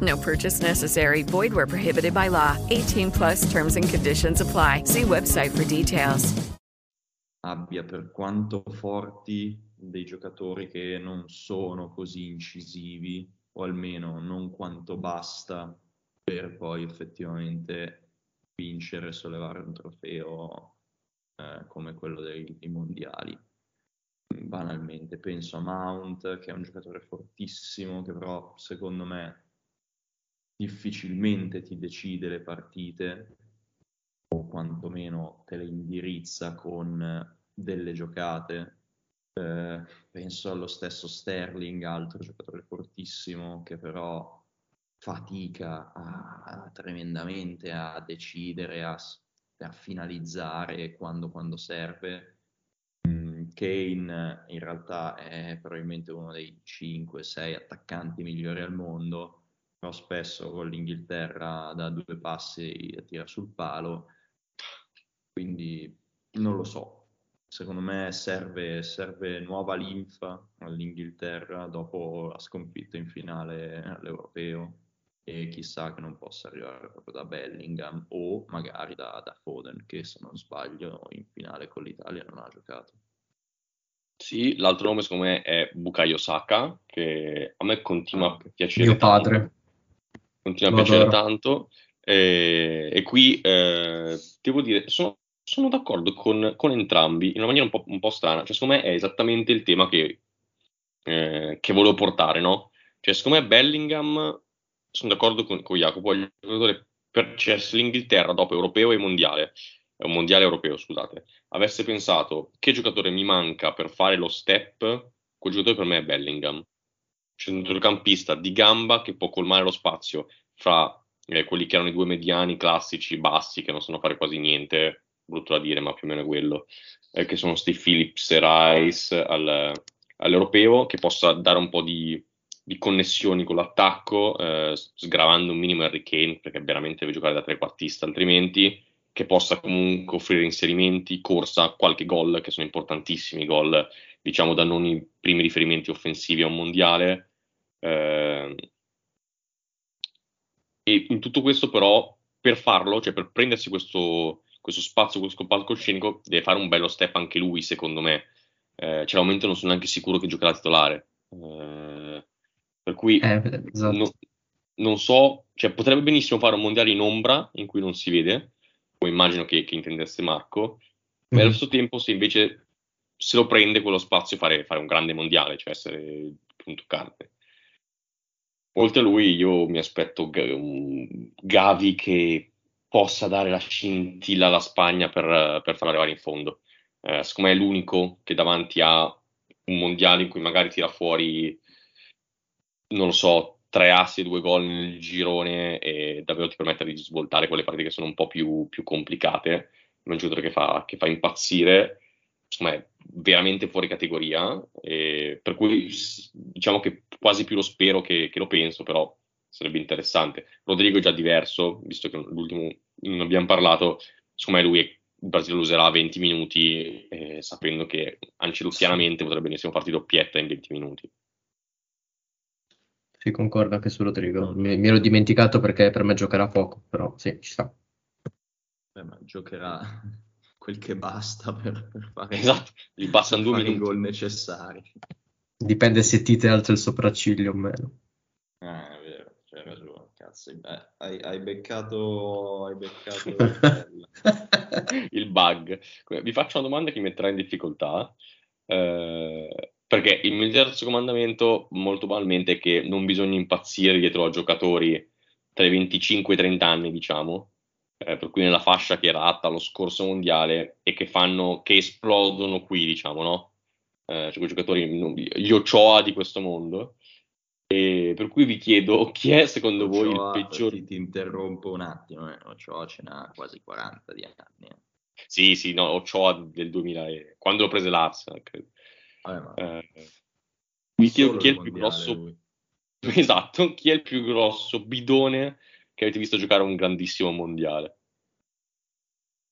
No purchase necessary. Void where prohibited by law. 18 plus terms and conditions apply. See website for details. abbia per quanto forti dei giocatori che non sono così incisivi, o almeno non quanto basta per poi effettivamente vincere e sollevare un trofeo eh, come quello dei, dei mondiali. Banalmente penso a Mount, che è un giocatore fortissimo, che però secondo me difficilmente ti decide le partite o quantomeno te le indirizza con delle giocate. Eh, penso allo stesso Sterling, altro giocatore fortissimo che però fatica a- a- tremendamente a decidere, a, a finalizzare quando, quando serve. Mm, Kane in realtà è probabilmente uno dei 5-6 attaccanti migliori al mondo, però spesso con l'Inghilterra da due passi tira sul palo, quindi non lo so. Secondo me serve, serve nuova linfa all'Inghilterra dopo la sconfitta in finale all'Europeo e chissà che non possa arrivare proprio da Bellingham o magari da, da Foden che se non sbaglio in finale con l'Italia non ha giocato. Sì, l'altro nome secondo me è Bukayo Saka, che a me continua a piacere Mio tanto. Continua a piacere tanto. E, e qui eh, devo dire, sono, sono d'accordo con, con entrambi in una maniera un po', un po' strana. Cioè, secondo me è esattamente il tema che, eh, che volevo portare, no? Cioè, secondo me Bellingham, sono d'accordo con, con Jacopo, è il giocatore per, cioè, se l'Inghilterra dopo europeo e mondiale, un mondiale europeo, scusate, avesse pensato che giocatore mi manca per fare lo step, quel giocatore per me è Bellingham. Centrocampista di gamba che può colmare lo spazio fra eh, quelli che erano i due mediani classici, bassi, che non sanno fare quasi niente, brutto da dire, ma più o meno quello, eh, che sono Steve Phillips e Rice al- all'europeo, che possa dare un po' di, di connessioni con l'attacco, eh, sgravando un minimo Harry Kane, perché veramente deve giocare da trequartista, altrimenti che possa comunque offrire inserimenti, corsa, qualche gol, che sono importantissimi gol, diciamo, da non i primi riferimenti offensivi a un mondiale. Eh, e in tutto questo però, per farlo, cioè per prendersi questo, questo spazio, questo palcoscenico, deve fare un bello step anche lui, secondo me. Eh, cioè, al momento non sono neanche sicuro che giocherà titolare. Eh, per cui Eh, esatto. no- non so, cioè potrebbe benissimo fare un mondiale in ombra in cui non si vede, come immagino che, che intendesse Marco, ma allo Mhm. stesso tempo se invece se lo prende quello spazio fare, fare un grande mondiale, cioè essere punto carne. Oltre a lui io mi aspetto Gavi che possa dare la scintilla alla Spagna per, per farla arrivare in fondo. Eh, secondo me è l'unico che davanti a un mondiale in cui magari tira fuori, non lo so, tre assi e due gol nel girone e davvero ti permette di svoltare quelle partite che sono un po' più, più complicate. È un giocatore che fa, che fa impazzire, insomma è veramente fuori categoria, e per cui diciamo che quasi più lo spero che, che lo penso, però sarebbe interessante. Rodrigo è già diverso, visto che l'ultimo non abbiamo parlato, secondo me lui è- il Brasile lo userà a 20 minuti, eh, sapendo che ancelottianamente potrebbe benissimo farti doppietta in 20 minuti. Sì, concordo anche su Rodrigo. Mi, mi ero dimenticato perché per me giocherà poco, però sì, ci sta. Beh, ma giocherà quel che basta per, per fare, Esatto, gli bastano per due fare i minuti. gol necessari. Dipende se Tite alza il sopracciglio o meno. Ah, è vero, c'hai ragione, cazzo. Eh, hai, hai beccato, hai beccato il il bug. Vi faccio una domanda che mi metterà in difficoltà. eh, perché il mio terzo comandamento, molto banalmente, è che non bisogna impazzire dietro a giocatori tra i 25 e i 30 anni, diciamo, eh, per cui nella fascia che era atta allo scorso mondiale e che fanno, che esplodono qui, diciamo, no? Eh, cioè quei giocatori, non- gli Ochoa di questo mondo. E per cui vi chiedo chi è secondo voi il Ochoa, peggior Ti, ti interrompo un attimo, eh. Ochoa ce n'ha quasi 40 di anni. eh. Sì, sì, no, Ochoa del 2000, e- quando lo prese l'Arsenal. Vabbè, ma Eh, vi chiedo solo chi è il più grosso, lui. esatto, chi è il più grosso bidone che avete visto giocare un grandissimo mondiale?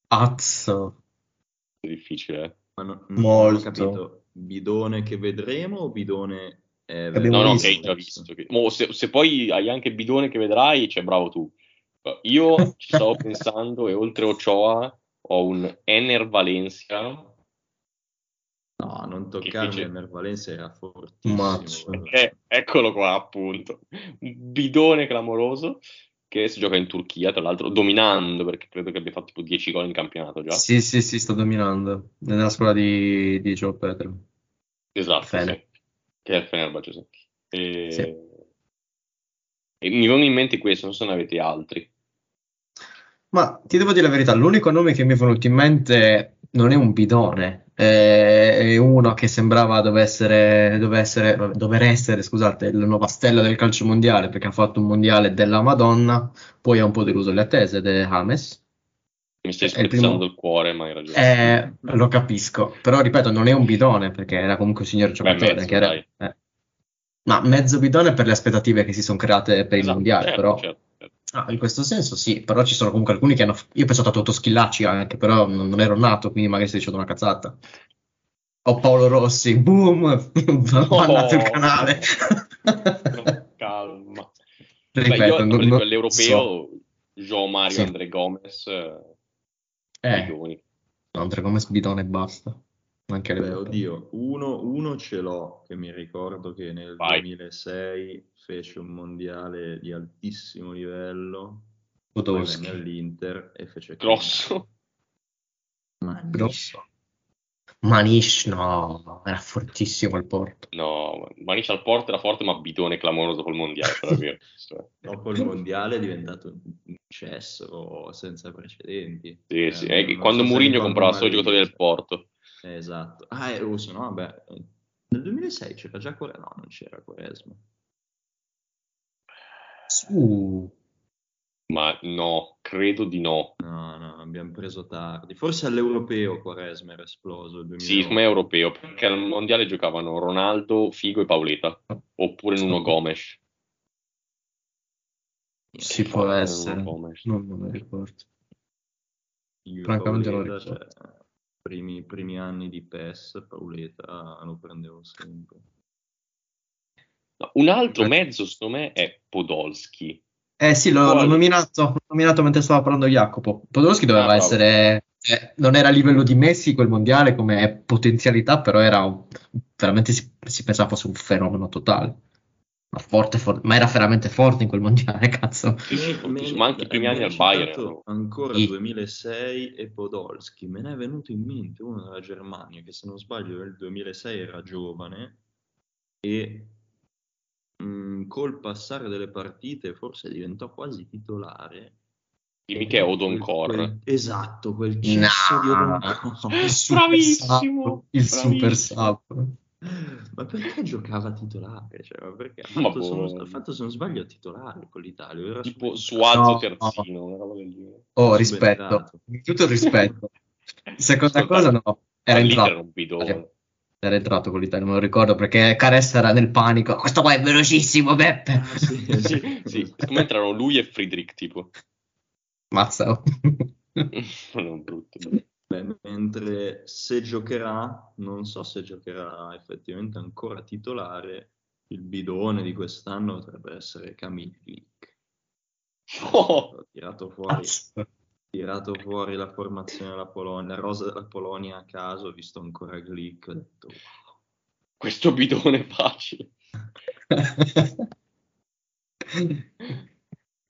Azzo. È difficile, eh? Ma no- non ho Molto. capito, bidone che vedremo o bidone? Abbiamo No, no, visto. che hai già visto. che- Mo, se, se poi hai anche bidone che vedrai, cioè bravo tu. Io ci stavo pensando e oltre Ochoa ho un Ener Valencia No, non Che toccarmi, fece- Ener Valencia era fortissimo. Eh, eccolo qua, appunto. Un bidone clamoroso che si gioca in Turchia, tra l'altro, dominando, perché credo che abbia fatto tipo 10 gol in campionato già. Sì, sì, sì, sta dominando. Nella scuola di, di Joe Petro. Esatto, sì. Che è il Fenerbahce, sì. E... Sì. e mi vengono in mente questo, non so se ne avete altri. Ma ti devo dire la verità, l'unico nome che mi è venuto in mente non è un bidone, è è uno che sembrava dovesse essere, dove essere, dover essere, scusate, la nuova stella del calcio mondiale, perché ha fatto un mondiale della Madonna, poi ha un po' deluso le attese è James. Mi stai È il spezzando primo- il cuore, ma hai ragione. Eh, lo capisco, però ripeto, non è un bidone, perché era comunque un signor giocatore. mezzo, che era- eh. Ma mezzo bidone per le aspettative che si sono create per il Esatto, mondiale, certo, però... certo. Ah, in questo senso sì, però ci sono comunque alcuni che hanno... Io ho pensato a Toto Schillacci anche, però non, non ero nato, quindi magari stai dicendo una cazzata. O Paolo Rossi, boom, bannato il canale. Calma. Beh, Ripeto, io non- non dell'europeo, so. João Mario, Sì. André Gomez, eh, Eh, bidoni. Andre come bidone e basta. Anche Beh, oddio, uno, uno ce l'ho, che mi ricordo che nel Vai. 2006 fece un mondiale di altissimo livello, poi Podolski. venne all'Inter e fece Grosso. Ma Grosso. Manish, no, era fortissimo il Porto. No, Manish al porto era forte, ma bidone clamoroso col mondiale, dopo il mondiale è diventato un cesso senza precedenti. Sì, Eh, sì. Eh, quando Mourinho comprava solo i giocatori io. del Porto. Eh, Esatto. Ah, è russo, no? Vabbè, nel 2006 c'era già Quaresma. No, non c'era Quaresma. Su. Ma no, credo di no. No, no, abbiamo preso tardi. Forse all'europeo Quaresma era esploso. Il 2008. Sì, come europeo, perché al mondiale giocavano Ronaldo, Figo e Paoletta, oppure Nuno Gomes. Ci Eh, può Nuno essere, Gomes. non, non mi ricordo. Io Francamente non Paoletta, ricordo. cioè, primi, primi anni di PES, Paoletta lo prendevo sempre. No, un altro mezzo, secondo me, è Podolski. Eh sì, l'ho, l'ho nominato, l'ho nominato mentre stava parlando Jacopo. Podolski doveva Ah, essere, eh, non era a livello di Messi quel mondiale come potenzialità, però era un- veramente si, si pensava fosse un fenomeno totale. Ma, forte, for- ma era veramente forte in quel mondiale, cazzo. Me- ma anche i primi mi anni al Bayern. Ancora Sì. 2006 e Podolski. Me ne è venuto in mente uno della Germania che se non sbaglio nel 2006 era giovane e mh, col passare delle partite forse diventò quasi titolare. Di Michele Quel- Odonkor. quel- esatto, quel cesso di No. Odonkor. Il super Bravissimo, il super sub. Ma perché giocava titolare? Cioè, ma perché? Ha Ma fatto, se non- boh. ha fatto, se non sbaglio titolare con l'Italia. Era Tipo su- Suazo No, terzino, genere. Oh, rispetto, tutto il rispetto. Seconda Ascolta, cosa, no, era l'Inter entrato. era un bidone. Era entrato con l'Italia, me lo ricordo perché Cares era nel panico. Questo qua è velocissimo, Beppe. Ah, sì, Sì, sì, come entrano lui e Friedrich, tipo. Mazza. non brutto. Beh, mentre se giocherà, non so se giocherà effettivamente ancora titolare, il bidone di quest'anno potrebbe essere Camille Glick. Oh, Ho tirato fuori, tirato fuori la formazione della Polonia, la rosa della Polonia a caso, ho visto ancora Glick, ho detto wow. questo bidone facile.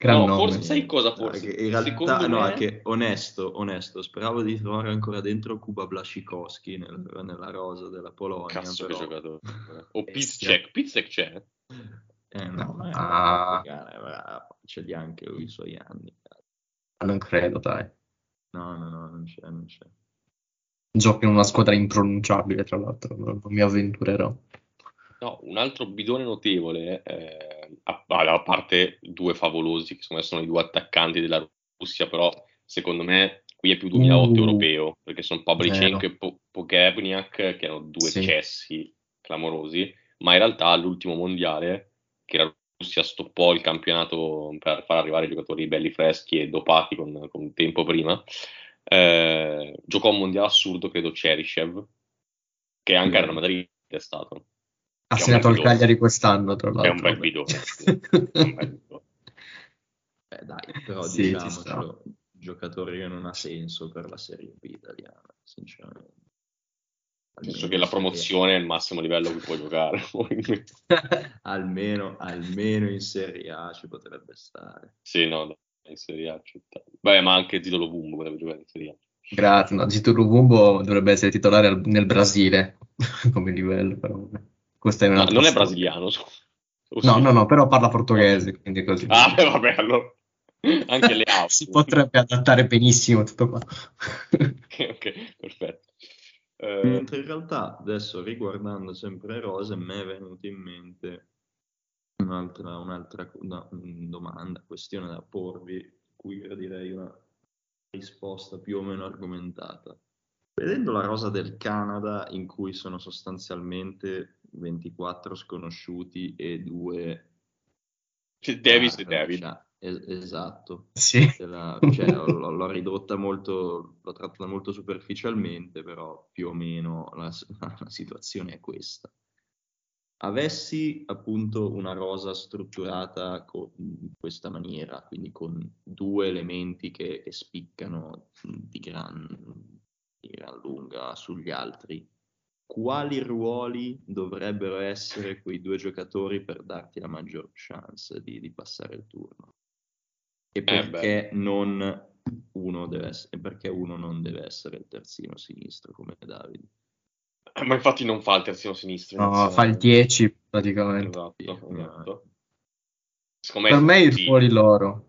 Gran no, nome. forse sai cosa? Forse che in realtà, secondo no, me è che onesto, onesto, speravo di trovare ancora dentro Kuba Blaszczykowski nel- nella rosa della Polonia, cazzo che però... giocatore. O Bestia. Pizzek, Pizzek c'è. Eh no, ma è Ah. ce li ha anche lui i suoi anni. Non credo, dai. No, no, no, non c'è, non c'è. Gioca in una squadra impronunciabile, tra l'altro. Non, mi avventurerò. No, un altro bidone notevole, eh, a, a parte due favolosi, che secondo me sono i due attaccanti della Russia, però secondo me qui è più 2008 Uh, europeo, perché sono Pavlyuchenko vero. e Po- Pogrebniak, che erano due Sì. cessi clamorosi, ma in realtà all'ultimo mondiale, che la Russia stoppò il campionato per far arrivare i giocatori belli freschi e dopati con, con tempo prima, eh, giocò un mondiale assurdo, credo Cheryshev, che anche a Real Madrid è stato. Ha segnato il. Cagliari quest'anno, tra È l'altro. un bel bidone. sì. È un bel bidone. Eh, dai, però Sì, ci diciamocelo, giocatore che non ha senso per la Serie B italiana, sinceramente. Penso che la promozione è il massimo livello che puoi giocare. almeno, almeno in Serie A ci potrebbe stare. sì, no, in Serie A. Beh, ma anche Zidolo Bumbo potrebbe giocare in Serie A. Grazie, no, Zito Lubumbo dovrebbe essere titolare al- nel Brasile come livello, però. Questa è No, un'altra non è brasiliano. scusa. No, no, no, però parla portoghese, quindi così. Ah, beh, vabbè, allora. Anche le auto. Si potrebbe adattare benissimo tutto qua. ok, ok, perfetto. Eh, Mentre in realtà adesso riguardando sempre Rose mi è venuta in mente un'altra, un'altra no, mm, domanda, questione da porvi, cui io direi una risposta più o meno argomentata. Vedendo la rosa del Canada in cui sono sostanzialmente 24 sconosciuti e due c'è Davis e David. Es- esatto. Sì. La- cioè, l'ho, l'ho ridotta molto, l'ho trattata molto superficialmente, però più o meno la, la situazione è questa. Avessi appunto una rosa strutturata co- in questa maniera, quindi con due elementi che, che spiccano di gran, di gran lunga sugli altri, quali ruoli dovrebbero essere quei due giocatori per darti la maggior chance di, di passare il turno? E perché non uno deve essere, e perché uno non deve essere il terzino sinistro come Davide? Eh, Ma infatti non fa il terzino sinistro. No, inizia- fa il 10 praticamente. Esatto, Sì, esatto. Secondo Per me i sì. ruoli loro.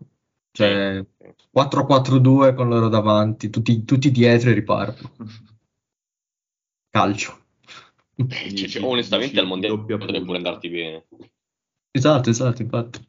Cioè, 4-4-2 con loro davanti, tutti, tutti dietro e ripartono. Calcio. Eh, cioè, cioè, onestamente al mondiale potrebbe pure andarti bene. Esatto, esatto, infatti.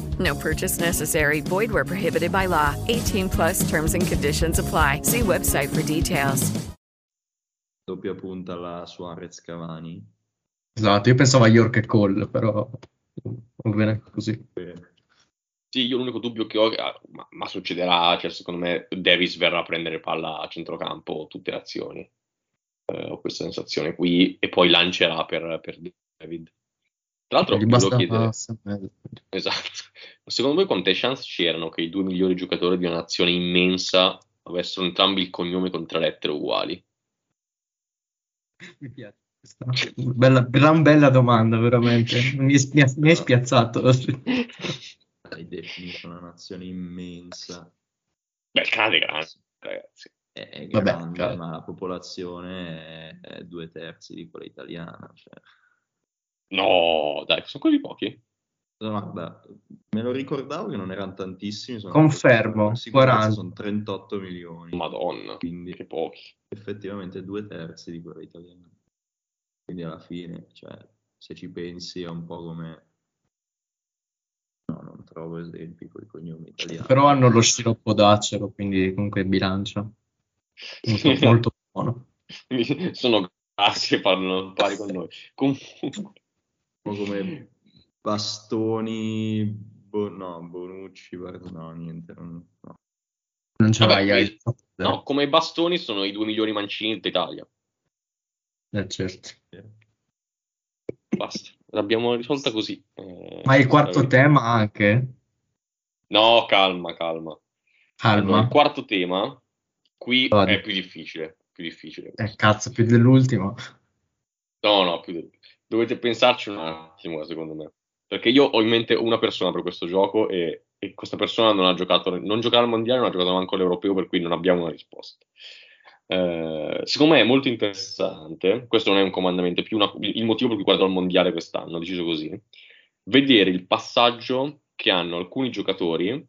No purchase necessary. Void where prohibited by law. 18 plus terms and conditions apply. See website for details. Doppia punta alla Suarez Cavani. Esatto, io pensavo a York e Cole, però va bene così. Sì, io l'unico dubbio che ho, ah, ma, ma succederà, cioè secondo me Davis verrà a prendere palla a centrocampo tutte le azioni. Eh, ho questa sensazione qui e poi lancerà per, per David. Tra l'altro, volevo basta chiedere, esatto, secondo voi quante chance c'erano che i due migliori giocatori di una nazione immensa avessero entrambi il cognome con tre lettere uguali? Mi piace questa bella, gran bella domanda, veramente. Mi, è- mi mi hai spiazzato. Hai definito una nazione immensa. Beh, il Canada è grande, ragazzi. È, Vabbè, grande, chiaro. ma la popolazione è, è due terzi di quella italiana. Cioè. No, dai, sono così pochi? Guarda, me lo ricordavo che non erano tantissimi. Sono Confermo, per sicurezza 40. Sono 38 milioni. Madonna, Quindi che pochi. effettivamente due terzi di quella italiana. Quindi alla fine, cioè, se ci pensi è un po' come... No, non trovo esempi con i cognomi italiani. Però hanno lo sciroppo d'acero, quindi comunque bilancia. Molto, molto buono. sono grassi e parlano pari con noi. Comunque, Un po' come Bastoni, Bo- no, Bonucci, guarda, no, niente. Non, no. Non ce Vabbè, hai no, come bastoni sono i due migliori mancini d'Italia. Eh, certo. Basta, l'abbiamo risolta così. Eh, Ma il quarto tema anche? No, calma, calma. Allora, Calma. il quarto tema, qui Vadi. è più difficile. Più difficile. Eh, cazzo, più dell'ultimo. No, no, più di- dovete pensarci un attimo, secondo me. Perché io ho in mente una persona per questo gioco e, e questa persona non ha giocato, non giocava al mondiale, non ha giocato manco all'europeo, per cui non abbiamo una risposta. Eh, secondo me è molto interessante, questo non è un comandamento, è più una- il motivo per cui guardo il mondiale quest'anno, ho deciso così, vedere il passaggio che hanno alcuni giocatori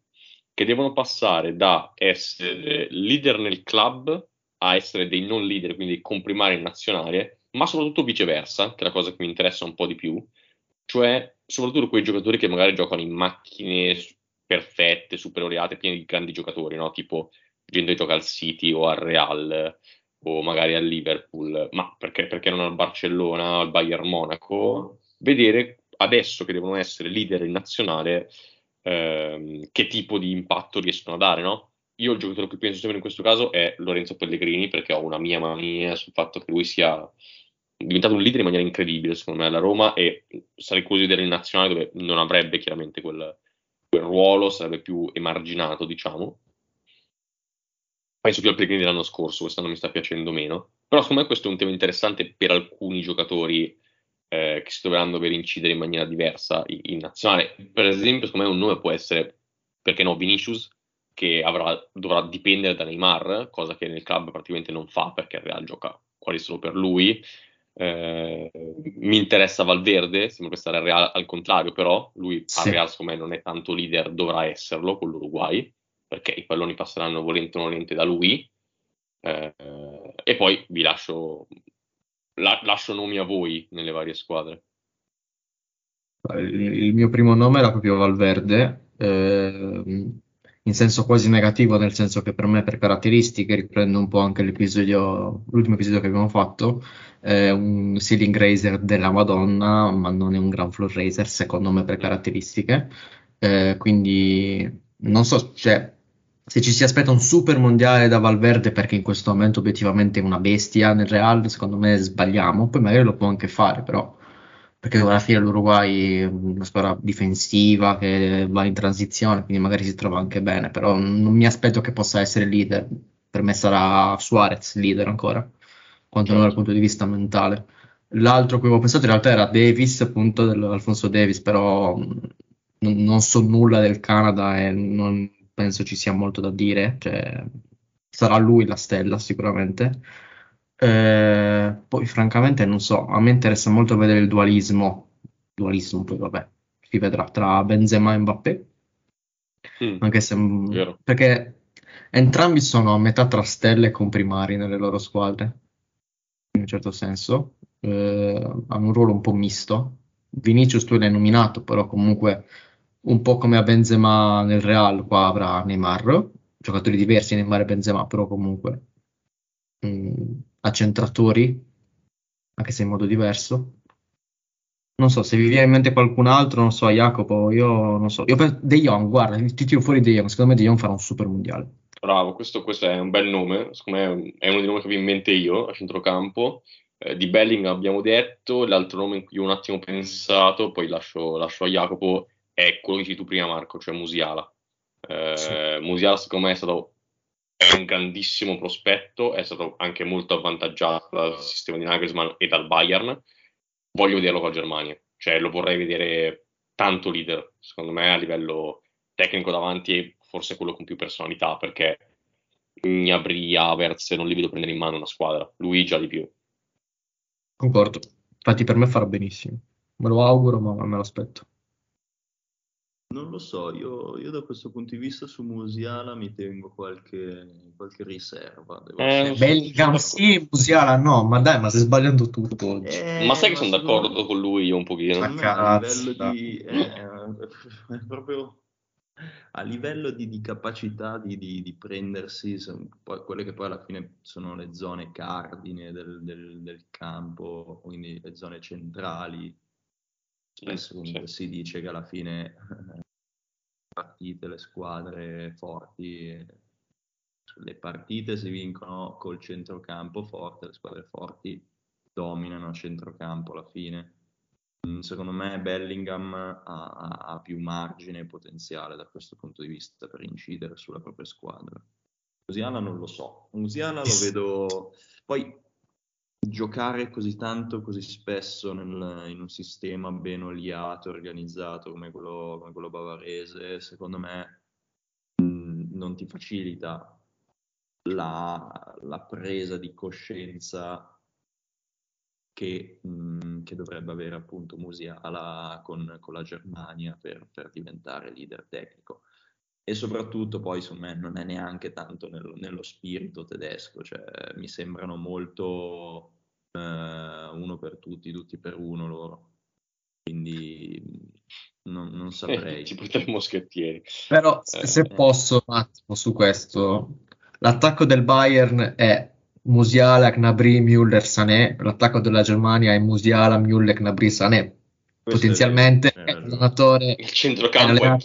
che devono passare da essere leader nel club a essere dei non leader, quindi comprimari in nazionale, ma soprattutto viceversa, che è la cosa che mi interessa un po' di più, cioè soprattutto quei giocatori che magari giocano in macchine perfette, superoriate, piene di grandi giocatori, no? Tipo gente che gioca al City o al Real o magari al Liverpool, ma perché, perché non al Barcellona, al Bayern Monaco, vedere adesso che devono essere leader in nazionale ehm, che tipo di impatto riescono a dare, no? Io il giocatore che penso sempre in questo caso è Lorenzo Pellegrini perché ho una mia mania sul fatto che lui sia diventato un leader in maniera incredibile secondo me alla Roma e sarei curioso di vedere in nazionale dove non avrebbe chiaramente quel, quel ruolo, sarebbe più emarginato diciamo. Penso più al Pellegrini dell'anno scorso, quest'anno mi sta piacendo meno. Però secondo me questo è un tema interessante per alcuni giocatori eh, che si dovranno per incidere in maniera diversa in, in nazionale. Per esempio, secondo me un nome può essere, perché no, Vinicius, che avrà- dovrà dipendere da Neymar, cosa che nel club praticamente non fa perché il Real gioca quasi solo per lui. Eh, mi interessa Valverde, sembra che stare al Real al contrario, però lui Sì. al Real secondo me non è tanto leader, dovrà esserlo con l'Uruguay, perché i palloni passeranno volente o nolente da lui. Eh, e poi vi lascio, la- lascio nomi a voi nelle varie squadre. Il, il mio primo nome era proprio Valverde, ehm, in senso quasi negativo, nel senso che per me, per caratteristiche, riprendo un po' anche l'episodio, l'ultimo episodio che abbiamo fatto, è un ceiling raiser della Madonna, ma non è un ground floor raiser, secondo me, per caratteristiche. Eh, quindi non so, cioè, se ci si aspetta un super mondiale da Valverde, perché in questo momento obiettivamente è una bestia nel Real, secondo me sbagliamo, poi magari lo può anche fare, però perché alla fine l'Uruguay è una squadra difensiva che va in transizione, quindi magari si trova anche bene, però non mi aspetto che possa essere leader. Per me sarà Suarez leader ancora, quantomeno dal punto di vista mentale. L'altro a cui avevo pensato in realtà era Davis, appunto, dell'Alfonso Davis, però non so nulla del Canada e non penso ci sia molto da dire, cioè, sarà lui la stella sicuramente. Eh, poi francamente non so, a me interessa molto vedere il dualismo, dualismo poi vabbè, si vedrà tra Benzema e Mbappé, Mm, anche se, vero. perché entrambi sono a metà tra stelle e comprimari nelle loro squadre, in un certo senso, Eh, hanno un ruolo un po' misto. Vinicius tu l'hai nominato, però comunque un po' come a Benzema nel Real, qua avrà Neymar, giocatori diversi Neymar e Benzema, però comunque mm, accentratori, anche se in modo diverso. Non so, se vi viene in mente qualcun altro, non so, Jacopo, io non so. Io per De Jong, guarda, ti tiro fuori De Jong, secondo me De Jong farà un super mondiale. Bravo, questo, questo è un bel nome, secondo me è un- è uno dei nomi che avevo in mente io a centrocampo. Eh, di Belling abbiamo detto, l'altro nome in cui ho un attimo pensato, poi lascio, lascio a Jacopo, è quello che dici tu prima Marco, cioè Musiala. Eh, Musiala secondo me è stato è un grandissimo prospetto, è stato anche molto avvantaggiato dal sistema di Nagelsmann e dal Bayern. Voglio vederlo con la Germania, cioè lo vorrei vedere tanto leader, secondo me a livello tecnico davanti e forse quello con più personalità, perché Gnabry, Havertz non li vedo prendere in mano una squadra, lui già di più. Concordo. Infatti per me farà benissimo. Me lo auguro, ma me lo aspetto. Non lo so, io, io da questo punto di vista su Musiala mi tengo qualche, qualche riserva. Eh, Bellingham sì, Musiala no, ma dai, ma stai sbagliando tutto oggi. Eh, Ma sai che sono d'accordo con lui io un pochino? a livello di eh, è proprio a livello di, di capacità di, di- di prendersi quelle che poi alla fine sono le zone cardine del, del- del campo, quindi le zone centrali. Spesso comunque si dice che alla fine eh, partite, le squadre forti, eh, le partite si vincono col centrocampo forte, le squadre forti dominano a centrocampo alla fine. Mm, Secondo me Bellingham ha, ha- ha più margine e potenziale da questo punto di vista per incidere sulla propria squadra. Musiala non lo so. Musiala lo vedo... Poi giocare così tanto, così spesso nel- in un sistema ben oliato, organizzato come quello, come quello bavarese, secondo me mm, non ti facilita la, la presa di coscienza che, mh, che dovrebbe avere appunto Musiala con, con la Germania per, per diventare leader tecnico. E soprattutto poi, secondo me, non è neanche tanto nel- nello spirito tedesco, cioè mi sembrano molto eh, uno per tutti, tutti per uno loro. Quindi non, non saprei. Ci portiamo i moschettieri. Però se, Eh, se posso un attimo su questo, l'attacco del Bayern è Musiala, Gnabry, Müller, Sané, l'attacco della Germania è Musiala, Müller, Gnabry, Sané. Questo Potenzialmente è ragione. l'allenatore Il centrocampo è.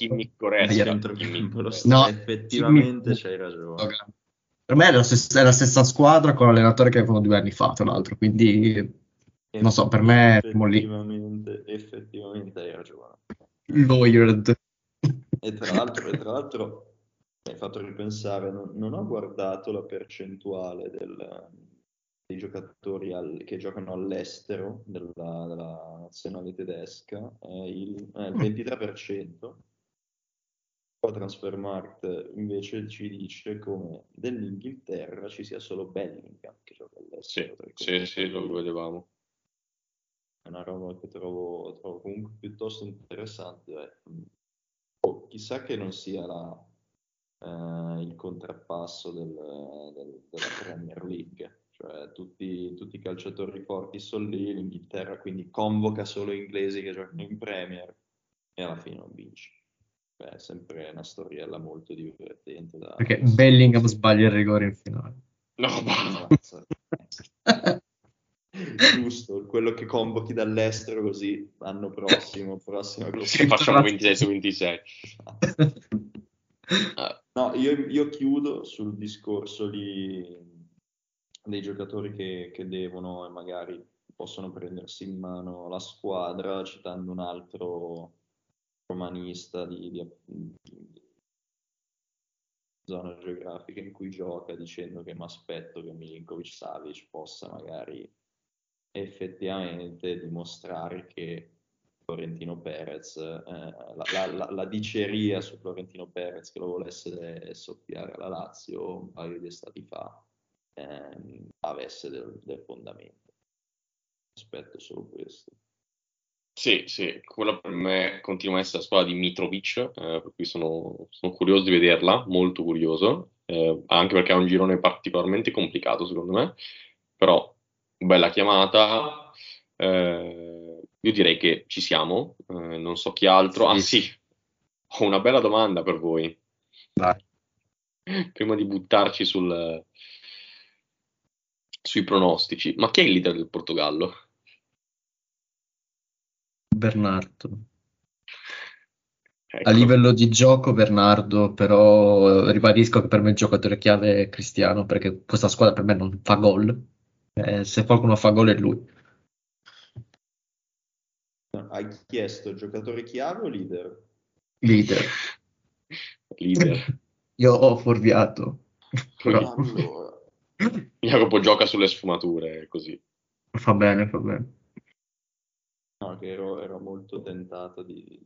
Centrocampo lo No, effettivamente c'hai ragione. Per me è la, stessa, è la stessa squadra con l'allenatore che avevano due anni fa, tra l'altro, quindi non so, per me siamo lì. Effettivamente, effettivamente hai ragione. Lawyered. E tra l'altro, e tra l'altro mi hai fatto ripensare, non, non ho guardato la percentuale del- dei giocatori al- che giocano all'estero della, della nazionale tedesca, è il, è il 23%. Qua Transfermarkt invece ci dice come dell'Inghilterra ci sia solo Bellingham che gioca all'estero. i Sì, sì, lo vedevamo. è una roba che trovo, trovo comunque piuttosto interessante. eh. Oh, chissà che non sia la, eh, il contrappasso del- del- della Premier League, cioè tutti, tutti i calciatori forti sono lì, l'Inghilterra quindi convoca solo inglesi che giocano in Premier e alla fine non vince. Beh, è sempre una storiella molto divertente. Da, Perché Bellingham sbaglia il rigore in finale. No, Ammazza. Giusto, quello che convochi dall'estero così l'anno prossimo, prossima Se facciamo 26 su 26. Ah, No, io, io chiudo sul discorso lì dei giocatori che, che devono e magari possono prendersi in mano la squadra, citando un altro romanista di, di- di zona geografica in cui gioca, dicendo che mi aspetto che Milinkovic Savic possa magari effettivamente dimostrare che Florentino Perez, eh, la, la- la- la diceria su Florentino Perez che lo volesse soffiare alla Lazio un paio di estati fa ehm, avesse del, del fondamento. Aspetto solo questo. Sì, sì, quella per me continua a essere la squadra di Mitrovic, eh, per cui sono, sono curioso di vederla, molto curioso, eh, anche perché è un girone particolarmente complicato secondo me, però bella chiamata, eh, io direi che ci siamo, eh, non so chi altro, ah sì, ho una bella domanda per voi, Vai. prima di buttarci sul, sui pronostici, ma chi è il leader del Portogallo? Bernardo. Ecco. A livello di gioco Bernardo, però eh, ribadisco che per me il giocatore chiave è Cristiano, perché questa squadra per me non fa gol. Eh, se qualcuno fa gol è lui. Hai chiesto giocatore chiave o leader? Leader. Leader. Io ho fuorviato. Però Allora, Jacopo gioca sulle sfumature, così. fa bene, fa bene. no, che ero, ero molto tentato di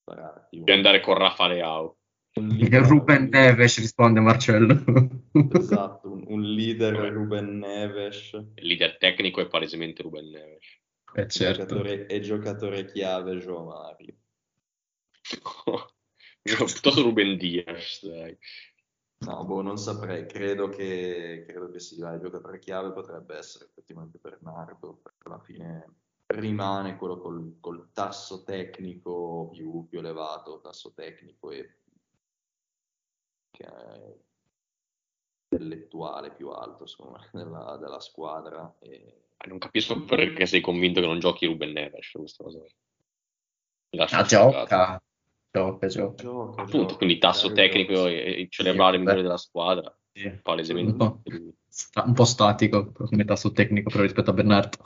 spararti. Di andare con Rafa Leao. leader- Ruben Neves risponde Marcello. Esatto, un, un leader Ruben Neves, Il leader tecnico è palesemente Ruben Neves. Eh, certo. giocatore, e giocatore chiave Joe Mario. Piuttosto Ruben Diaz, dai. No, boh, non saprei, credo che, credo che sia il giocatore chiave potrebbe essere effettivamente Bernardo, perché alla fine rimane quello col, col tasso tecnico più, più elevato, tasso tecnico e che è intellettuale più alto, secondo me, della, della squadra. E... Non capisco perché sei convinto che non giochi Ruben Neves, questa cosa. Lascia Ah, gioca. Gioca, gioca. Gioca, Appunto, gioca, quindi tasso magari tecnico gioca. e, e cerebrale Sì, migliore beh. della squadra, Sì. palesemente. Un po'. Sta- un po' statico come tasso tecnico però rispetto a Bernardo.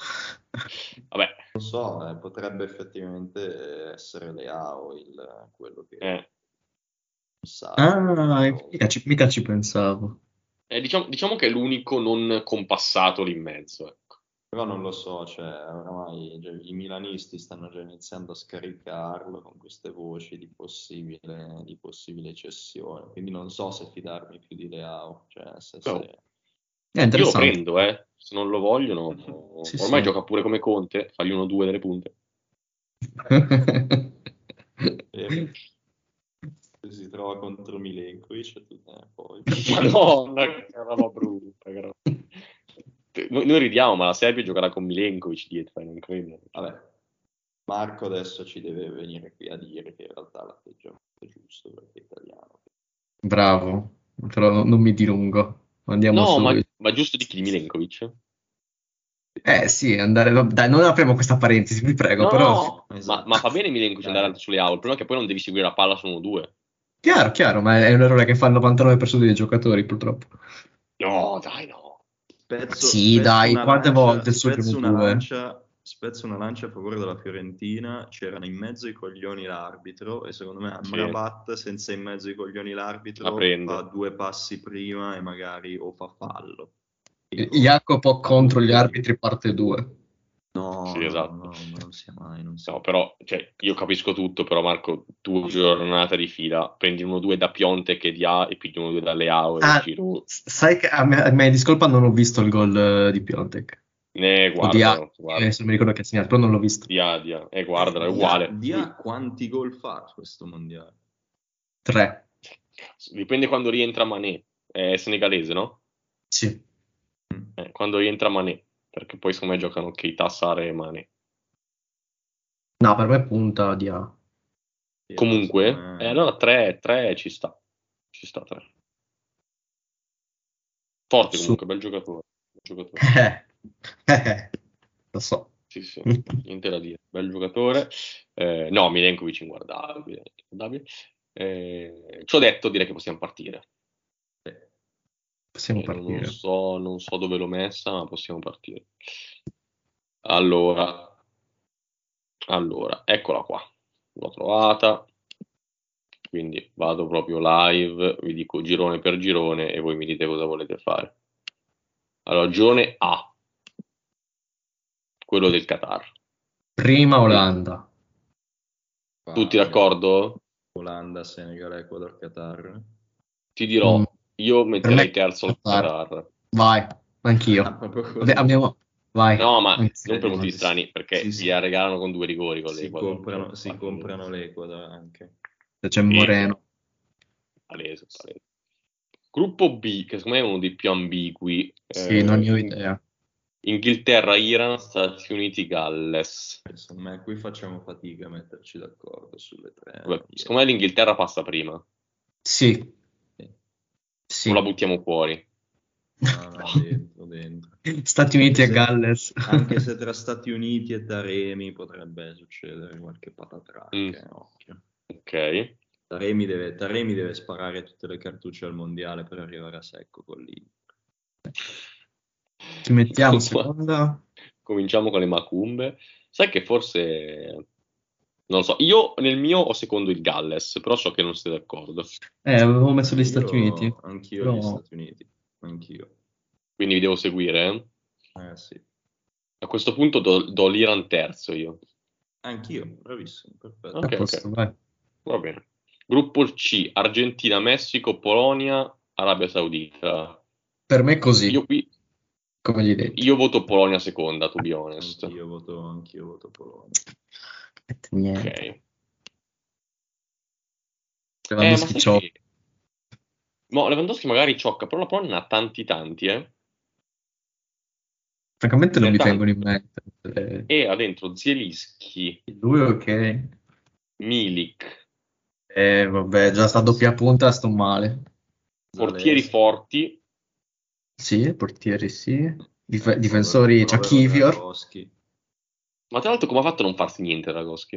Vabbè, Non so, eh, potrebbe effettivamente essere Leao il, quello che eh, sa. Ah, mica ci, mica ci pensavo. eh, diciamo, diciamo che è l'unico non compassato lì in mezzo. Però non lo so, cioè, oramai già- i milanisti stanno già iniziando a scaricarlo con queste voci di possibile, di possibile cessione, quindi non so se fidarmi più di Leao, cioè se, se- No. È Io lo prendo, eh. Se non lo vogliono, Sì, ormai sì. gioca pure come Conte, fagli uno o due delle punte. eh, se si trova contro Milenkovic, tu- eh, poi... Madonna, che roba brutta. che roba. Noi, noi ridiamo, ma la Serbia giocherà con Milenkovic dietro, non credo. Vabbè, Marco adesso ci deve venire qui a dire che in realtà l'atteggiamento è giusto perché è italiano. Bravo, però non mi dilungo. Andiamo No, ma, ma giusto di chi di Milenkovic? Eh sì, andare... Dai, non apriamo questa parentesi, vi prego, No, però... no, ma, Esatto. ma fa bene Milenkovic andare avanti sulle aule, è che poi non devi seguire la palla su uno o due. Chiaro, chiaro, ma è un errore che fa il 99% dei giocatori, purtroppo. No, dai, no. Spezzo, Sì, spezzo dai, quante lancia- volte spezzo Primo una Due? lancia, spezzo una lancia a favore della Fiorentina, c'erano in mezzo i coglioni l'arbitro e secondo me Sì. Amrabat senza in mezzo i coglioni l'arbitro fa due passi prima e magari o fa fallo. Jacopo contro gli arbitri parte 2. No, Sì, no, esatto. no, non sia mai, non sia No, però, cioè, io capisco tutto, però Marco, due giornate di fila, prendi uno o due da Pionte che di A e pigli uno due da Leao e Ah, giro. sai che a me, a me discolpa non ho visto il gol eh, di Piontek. Ne, di A, guarda, guarda. eh, se non mi ricordo che ha segnato, però non l'ho visto. Di A, di A. Eh, guarda, è Dia- uguale. Dia quanti gol fa questo mondiale? 3. Dipende quando rientra Mané. È senegalese, no? Sì. Eh, quando rientra Mané, perché poi secondo me giocano Keita, Sare e Mané. No, per me punta di A. Comunque, me- eh, allora 3, 3 ci sta. Ci sta 3. Forte Su- comunque, bel giocatore. Bel giocatore. Lo so. Sì, sì, niente da dire. Bel giocatore. Eh, no, Milenkovic inguardabile. inguardabile. Eh, ci ho detto, direi che possiamo partire. Possiamo Eh, non partire. so, non so dove l'ho messa, ma possiamo partire. Allora, allora, eccola qua. L'ho trovata. Quindi vado proprio live, vi dico girone per girone e voi mi dite cosa volete fare. Allora, girone A, quello del Qatar. Prima Olanda. Tutti d'accordo? Olanda, Senegal, Ecuador, Qatar. Ti dirò, Mm. Io metterei me terzo il Qatar. Vai. Anch'io. Ah. Vabbè, abbiamo... Vai. No, ma Anch'io. non per motivi strani, perché Sì, sì. gli regalano con due rigori con Si comprano, si comprano l'Ecuador anche. C'è Moreno. Palese, palese. Gruppo B, che secondo me è uno dei più ambigui. Sì, eh, non ne ho idea. Inghilterra, Iran, Stati Uniti, Galles. Secondo me qui facciamo fatica a metterci d'accordo sulle tre. Vabbè, secondo me l'Inghilterra passa prima. Sì. Sì. O la buttiamo fuori. No, no, dentro, dentro. Stati Uniti e Se- Galles. Anche se tra Stati Uniti e Taremi potrebbe succedere qualche patatracca, Mm. occhio. Ok. Taremi deve, Taremi deve sparare tutte le cartucce al mondiale per arrivare a secco con l'Inter. Ci mettiamo seconda. Cominciamo con le macumbe. Sai che forse... Non lo so, io nel mio ho secondo il Galles, però so che non siete d'accordo. Eh, avevo messo gli Stati Uniti. Anch'io Però- gli Stati Uniti. Anch'io. Quindi vi devo seguire. eh? Eh sì. A questo punto do, do l'Iran terzo io. Anch'io, bravissimo, perfetto. Ok, posto, ok. vai. Va bene. Gruppo C, Argentina, Messico, Polonia, Arabia Saudita. Per me è così, Io qui, come gli detto. io voto Polonia seconda, to be honest. Anch'io voto, anch'io voto Polonia. Niente. Ok. Eh, ma Lewandowski sai ciò. che- No, Lewandowski magari ciocca, però la Polonia ha tanti tanti, eh. Francamente non mi Tanti. tengono in mente. Eh, E ha dentro Zielinski, Lui ok. Milik, Eh, vabbè, già sta a doppia punta, sto male. portieri Zaleschi. forti, Sì, portieri sì. Dif- difensori, c'ha Povero Kivior. Ma tra l'altro come ha fatto a non farsi niente Dragoschi?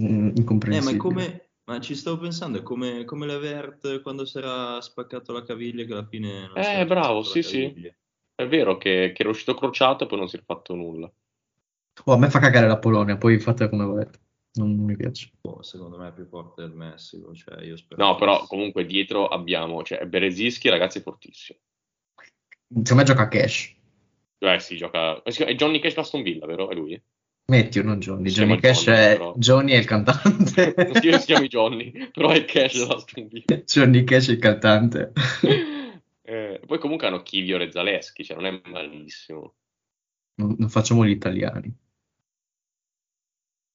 Mm, Eh, ma incomprensibile. come... Ma ci stavo pensando, è come, come Levert quando si era spaccato la caviglia che alla fine... non si Eh, bravo, sì, sì. È vero che, che era uscito crociato e poi non si è fatto nulla. Oh, a me fa cagare la Polonia, poi fate come volete. Non, non mi piace. Boh, secondo me è più forte del Messico, cioè io spero... No, però comunque dietro abbiamo, cioè Berezinski, ragazzi, è fortissimo. Secondo me gioca a cash. Eh sì, gioca... È Johnny Cash Aston Villa, vero? È lui? Metti non Johnny. Si Johnny Cash Johnny, è però. Johnny è il cantante. Non si, chiami Johnny, però è Cash Villa. Johnny Cash è il cantante. Eh, poi comunque hanno Kivior e Zaleschi, cioè non è malissimo. Non, non facciamo gli italiani.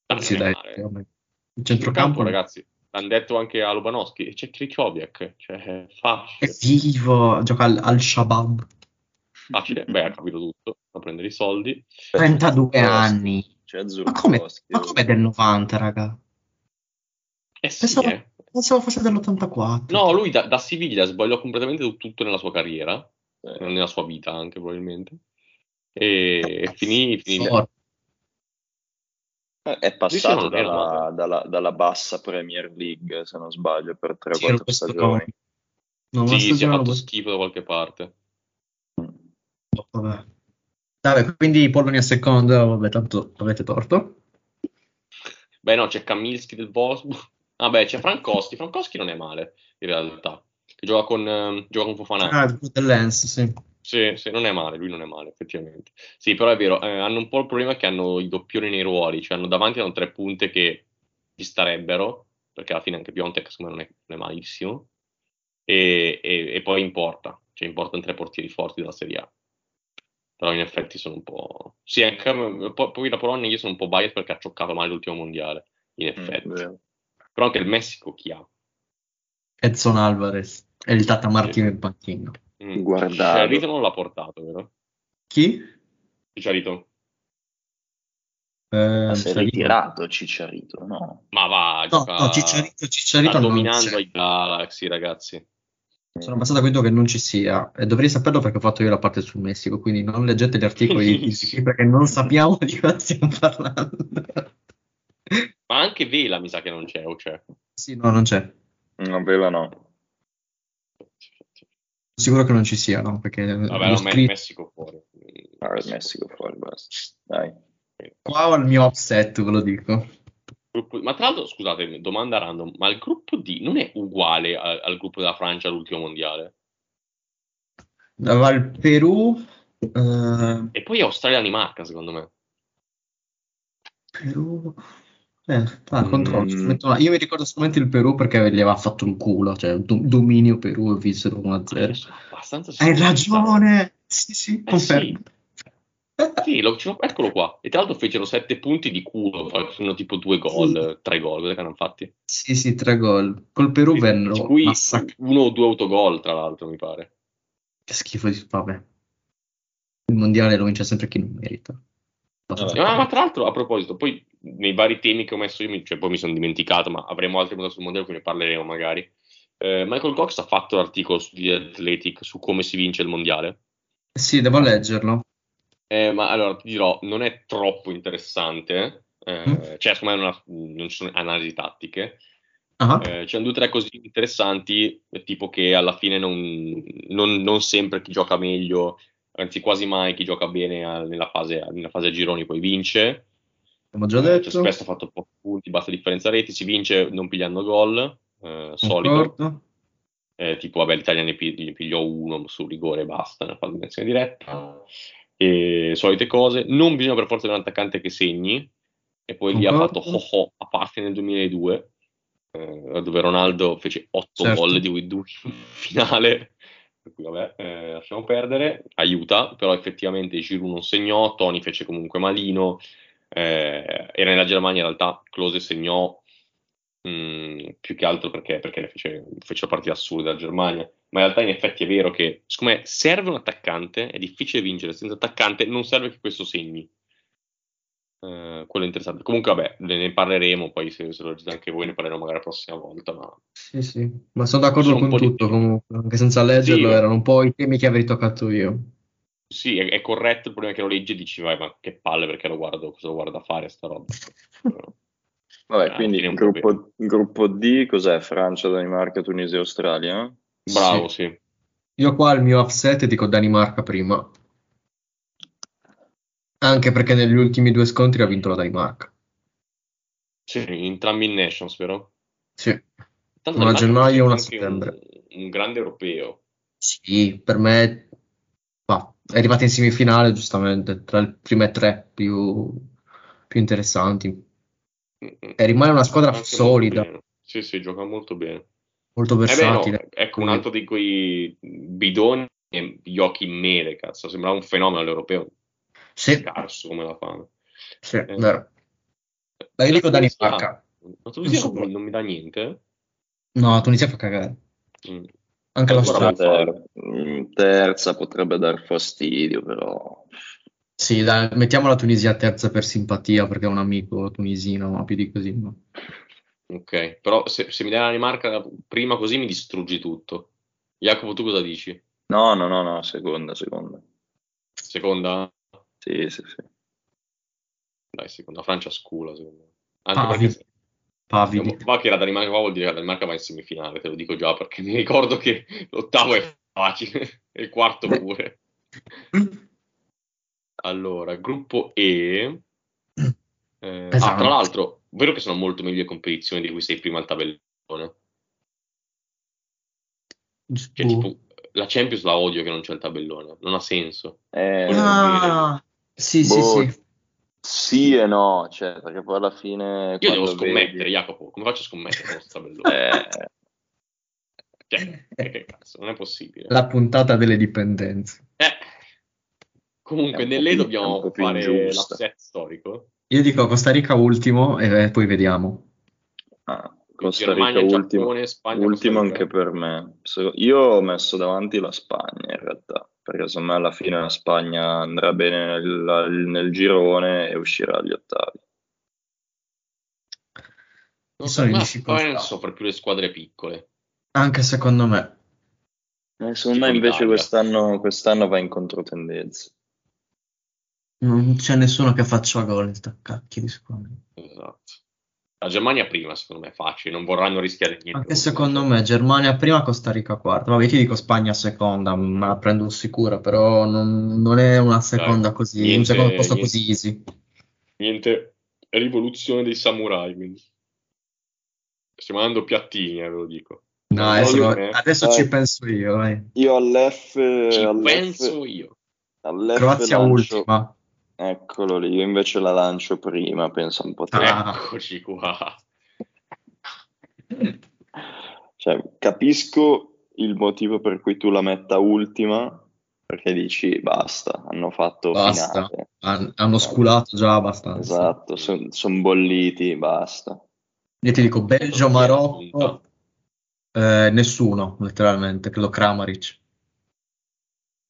Ah, Sì, dai. male. Il Centrocampo, centrocampo ragazzi, l'hanno detto anche a Lubanowski, e c'è Krikoviak, cioè è è facile. vivo, gioca al, al Shabab. Facile, beh, ha capito tutto, a prendere i soldi. 32 anni. C'è Ma come, ma come del 90, raga? Eh sì, Pensavo, eh. pensavo fosse dell'84. No, lui da, da Siviglia sbagliò completamente tu- tutto nella sua carriera, eh, nella sua vita anche probabilmente, e, e finì, finì Forte. Eh, È passato dalla, dalla- dalla bassa Premier League, se non sbaglio, per 3-4 Sì, stagioni. No, Sì, si è fatto schifo da qualche parte. Vabbè. Vabbè, quindi Polonia seconda, vabbè, tanto avete torto. Beh no, c'è Kamilski del Wolfsburg. Ah beh, c'è Frankowski. Frankowski non è male, in realtà. Che gioca con, ehm, gioca con Fofana. Ah, dell'Ens, sì. Sì, sì, non è male, lui non è male, effettivamente. Sì, però è vero, eh, hanno un po' il problema che hanno i doppioni nei ruoli, cioè hanno davanti hanno tre punte che ci starebbero, perché alla fine anche Piontek secondo me non è, non è malissimo, e, e- e poi importa, cioè importano tre portieri forti della Serie A. Però in effetti sono un po'... Sì, anche, poi, la Polonia io sono un po' biased perché ha cioccato male l'ultimo mondiale, in effetti. vero. Però anche il Messico chi ha? Edson Alvarez e il Tata Martino in panchina. Mm. Guardalo. Chicharito non l'ha portato, vero? Chi? Chicharito? Eh, si è Cicciarito. ritirato Cicciarito, no? Ma va, No, gioca... no, Cicciarito, Cicciarito sta non dominando c'è. i Galaxy, ragazzi. Sono abbastanza convinto che non ci sia e dovrei saperlo perché ho fatto io la parte sul Messico, quindi non leggete gli articoli perché non sappiamo di cosa stiamo parlando. Ma anche Vela mi sa che non c'è, o c'è? Sì, no, non c'è. No, vero no. Sicuro che non ci sia, no? Perché Vabbè, Me- scritto Messico fuori. Ah, il Messico fuori, basta. Dai. qua ho il mio offset, ve lo dico. Gruppo- Ma tra l'altro, scusate, domanda random, ma il gruppo D non è uguale a- al gruppo della Francia all'ultimo mondiale? Aveva il Perù, eh, E poi Australia-Danimarca, secondo me. Perù... Eh, ah, controllo. Mm. Io mi ricordo solamente il Perù perché gli aveva fatto un culo, cioè do- dominio Perù e vinsero Io 1-0. sono abbastanza Hai ragione! Sì, sì, Eh, confermo. Sì, lo- ce l'ho- eccolo qua. E tra l'altro fecero sette punti di culo, sono tipo due gol, tre gol, cos'è che hanno fatti? Sì, sì, tre gol. Col Perù Di vennero cui massacrati. uno o due autogol, tra l'altro, mi pare. Che schifo di... Vabbè. Il mondiale lo vince sempre chi non merita. Ah, ma tra l'altro, a proposito, poi nei vari temi che ho messo io, cioè, poi mi sono dimenticato, ma avremo altri puntate sul mondiale, quindi ne parleremo magari. Eh, Michael Cox ha fatto l'articolo su The Athletic su come si vince il mondiale. Sì, devo leggerlo. Eh, ma allora ti dirò, non è troppo interessante, eh, Mm. cioè secondo me non, ha- non ci sono analisi tattiche. Ah, Eh, c'erano due o tre cose interessanti, eh, tipo che alla fine non, non- non sempre chi gioca meglio, anzi quasi mai chi gioca bene a- nella, fase, nella fase a gironi poi vince. abbiamo già Eh, detto. cioè, spesso ha fatto pochi punti, basta differenza reti, si vince non pigliando gol, eh, solito. Concordo. Eh, tipo, vabbè, l'Italia ne pi- ne pigliò uno su rigore e basta, nella fase di dimensione diretta. E solite cose. Non bisogna per forza avere un attaccante che segni. E poi lì ha fatto ho ho a parte nel 2002, eh, dove Ronaldo fece 8 Certo. gol di cui due in finale. Per cui, vabbè, eh, lasciamo perdere. Aiuta, però effettivamente Giroud non segnò, Toni fece comunque malino. Eh, era nella Germania, in realtà Klose segnò mh, più che altro perché, perché fece, fece partite assurde dalla Germania. Ma in realtà, in effetti, è vero che siccome serve un attaccante, è difficile vincere senza attaccante, non serve che questo segni. Eh, quello interessante. Comunque, vabbè, ne ne parleremo. Poi, se, se lo leggete anche voi, ne parleremo magari la prossima volta. Ma Sì, sì. Ma sono d'accordo Sono con po' di- tutto comunque. Anche senza leggerlo Sì. erano un po' i temi che avrei toccato io. sì, è, è corretto. Il problema è che lo leggi e dici, vai, ma che palle, perché lo guardo, cosa lo guardo a fare sta roba? Vabbè, alla quindi gruppo, gruppo D cos'è? Francia, Danimarca, Tunisia e Australia? Bravo, sì. Io qua il mio upset dico Danimarca prima. Anche perché negli ultimi due scontri ha vinto la Danimarca. Sì, entrambi in Nations, vero? Sì. Tanto Una a gennaio e una a settembre. Un, un grande europeo. Sì, per me bah, è arrivata in semifinale, giustamente, tra le prime tre più, più interessanti. E rimane una squadra solida. Sì, sì, gioca molto bene. Molto Eh beh, no, versatile. ecco un altro di quei bidoni e Joachim Mele, cazzo, sembrava un fenomeno all'europeo. Sì, Scarso come la fanno. sì, Eh. vero. Beh, io dico Tunisia- Danimarca. La Tunisia Non so non, mi dà niente. No, la Tunisia fa cagare. Mm. Anche l'Australia. Ter- mm, terza potrebbe dar fastidio, però Sì, dai, mettiamo la Tunisia terza per simpatia, perché è un amico tunisino, ma più di così. no. Ok, però se, se mi dai la Danimarca prima così mi distruggi tutto. Jacopo, tu cosa dici? no, no, no, no, seconda, seconda. Seconda? Sì, sì, sì. Dai, seconda. Francia scula, secondo me. Anche perché Pavidi. va che la Danimarca qua vuol dire che la Danimarca va in semifinale, te lo dico già, perché mi ricordo che l'ottavo è facile e il quarto pure. Allora, gruppo E. Eh, ah, tra l'altro, vero che sono molto meglio le competizioni di cui sei prima al tabellone? Cioè, Uh. tipo, la Champions la odio che non c'è il tabellone, non ha senso. Eh, Ah, sì, sì, boh, sì. sì e no, cioè, perché poi alla fine Io devo scommettere, vedi- Jacopo, come faccio a scommettere con questo tabellone? Eh, Cioè, che, cazzo, non è possibile. La puntata delle dipendenze. Eh, Comunque, nell'E dobbiamo fare l'upset storico. Io dico Costa Rica ultimo e poi vediamo. ah, Costa Germania, Rica ultimo, Giappone, Spagna, ultimo Costa Rica. anche per me. Io ho messo davanti la Spagna in realtà, perché secondo me alla fine la Spagna andrà bene nel, nel girone e uscirà agli ottavi. Non difficoltà. poi non soffre più le squadre piccole. Anche secondo me. Eh, secondo me invece l'Italia. quest'anno, quest'anno va in controtendenza. Non c'è nessuno che faccia gol in sta cacchio di squadra. Esatto. La Germania prima, secondo me, è facile, non vorranno rischiare niente. Anche secondo me Germania prima, Costa Rica quarta. Vabbè, ti dico Spagna seconda, me la prendo sicura, però non, non è una seconda così, un niente- secondo posto niente. così easy. Niente rivoluzione dei samurai, quindi. Stiamo andando piattini, eh, ve lo dico. No, adesso, adesso Eh. ci penso io, vai. Io all'F, Ci all'F, penso io. all'F Croazia lancio- ultima. Eccolo lì, io invece la lancio prima, pensa un po' te. Ah. Eccoci qua. Cioè, capisco il motivo per cui tu la metta ultima, perché dici basta, hanno fatto Basta, finale. Han- hanno sculato già abbastanza. Esatto, sono bolliti, basta. Io ti dico Belgio, Marocco, eh, nessuno, letteralmente, credo Kramaric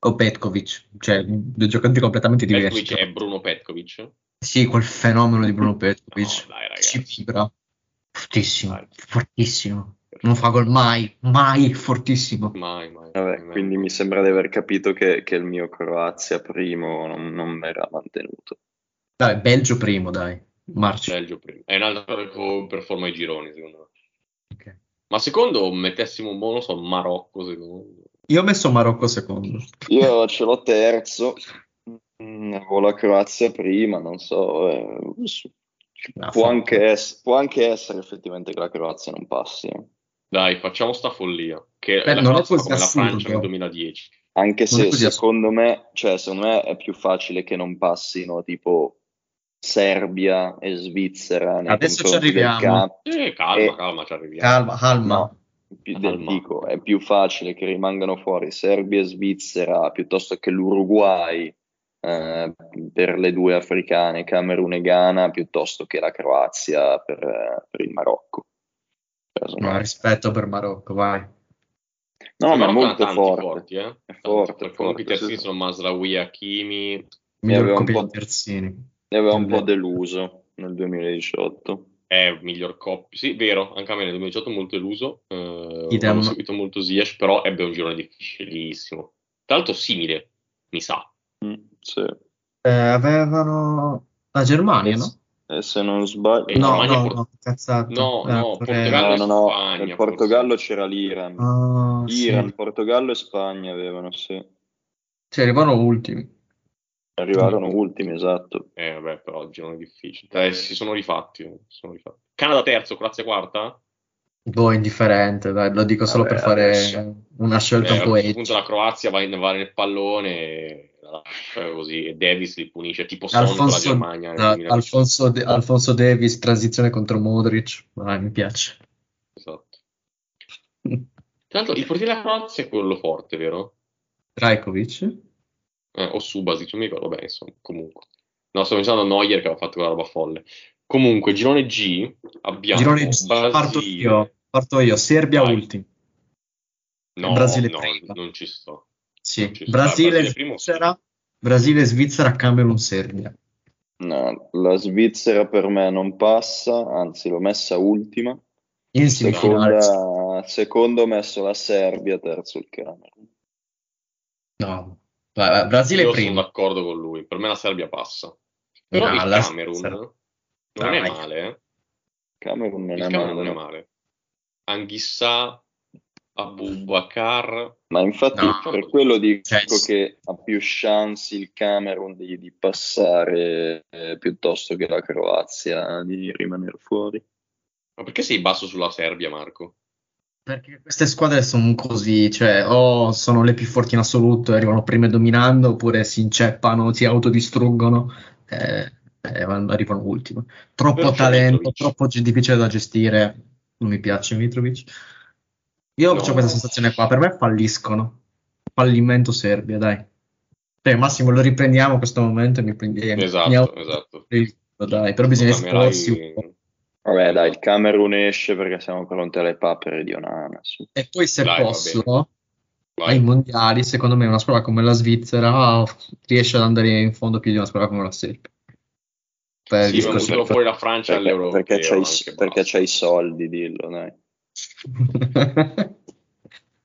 o Petkovic, cioè due giocatori completamente diversi. Petkovic è Bruno Petkovic. Sì, quel fenomeno di Bruno Petkovic. No, dai, Ci ragazzi. vibra. Fortissimo, fortissimo. Non fa gol mai, mai, fortissimo. Mai, mai. Vabbè, quindi mi sembra di aver capito che, che il mio Croazia primo non, non verrà mantenuto. Dai, Belgio primo, dai. Marci. Belgio primo. È un'altra per, per forma ai gironi, secondo me. Ma secondo mettessimo, boh, non so, Marocco, secondo Io ho messo Marocco secondo. Io ce l'ho terzo, mm, avevo la Croazia prima, non so, eh, può, anche ess- può anche essere effettivamente che la Croazia non passi. eh. Dai, facciamo sta follia. Che Beh, la non è Croazia così come la Francia assurdo. nel 2010. Anche Non è se secondo me, cioè, secondo me è più facile che non passino tipo Serbia e Svizzera Adesso ci arriviamo. Eh, calma, E- calma, ci arriviamo. Calma, calma. No, più del- dico, è più facile che rimangano fuori Serbia e Svizzera piuttosto che l'Uruguay eh, per le due africane, Camerun e Ghana, piuttosto che la Croazia per, per il Marocco. No, rispetto per Marocco, vai. No, ma è molto forte. forti, eh. È forte, Perché comunque i terzini sì. sono Masraoui, Hakimi. Miglior aveva un coppia po'- di terzini. Ne aveva un po' deluso nel 2018. È miglior coppia. Sì, vero, anche a me nel 2018 molto deluso. Eh, Idem. ho seguito molto Ziyech, però ebbe un girone difficilissimo. Tra l'altro simile, mi sa. Mm, sì. Eh, avevano la Germania, no? E se non sbaglio, Eh, no, no, Por- no, cazzato. No, Eh, no. Portogallo no, no, no, Spagna, nel Portogallo c'era l'Iran. Ah, sì. Iran, Portogallo e Spagna avevano, sì. Sì, arrivano ultimi. Arrivarono ultimi, esatto. Eh, vabbè, però girone difficile. Eh, si sono rifatti. eh, si sono rifatti. Canada terzo, Croazia quarta? Boh, indifferente, dai, lo dico solo Vabbè, per fare adesso- una scelta Eh, un po' questo edgy. punto la Croazia va, in, va nel pallone e così e Davis li punisce tipo Son con la Alfonso, Germania ah, 2018. Alfonso, De- Alfonso Davis, transizione contro Modric. Vai, mi piace. Esatto. Tra l'altro il portiere della Croazia è quello forte, vero? Trajkovic? Eh, o Subasic, non mi ricordo bene, insomma, comunque. No, sto pensando a Neuer che aveva fatto quella roba folle. Comunque, girone G abbiamo Girone G, parto Brasile. io, parto io. Serbia Vai. ultimi. No, Brasile no, prima. non ci sto. Sì, ci sta. Brasile, Brasile primo, sì. Svizzera, Brasile, Svizzera, Camerun, Serbia. No, la Svizzera per me non passa, anzi l'ho messa ultima. In. Seconda, secondo ho messo la Serbia, terzo il Camerun. No, Brasile Io primo. sono d'accordo con lui. Per me la Serbia passa. Però No, il la Camerun Svizzera. non Dai. è male, eh. Camerun non Il è Camerun male. non è male. Anghissà, Abubakar. Ma infatti No. per quello dico Cioè, che ha più chance il Camerun di, di passare eh, piuttosto che la Croazia di rimanere fuori. Ma perché sei basso sulla Serbia, Marco? Perché queste squadre sono così, cioè o sono le più forti in assoluto e arrivano prime dominando, oppure si inceppano, si autodistruggono e, e vanno- arrivano ultime. Troppo Però talento, troppo difficile da gestire. Non mi piace Mitrovic. Io No. ho questa sensazione qua, per me falliscono. Fallimento Serbia, dai. Cioè, Massimo, lo riprendiamo questo momento e mi prendi mi Esatto, auto- esatto. dai, però bisogna esporsi un po'. Vabbè dai, il Camerun esce perché siamo pronti alle papere di Onana. su. E poi se Dai, posso, ai mondiali, secondo me una squadra come la Svizzera riesce ad andare in fondo più di una squadra come la Serbia. Per il Sì, ma butterò fuori la Francia Perché, all'Euro. perché c'hai, anche perché c'hai i soldi, dillo, dai.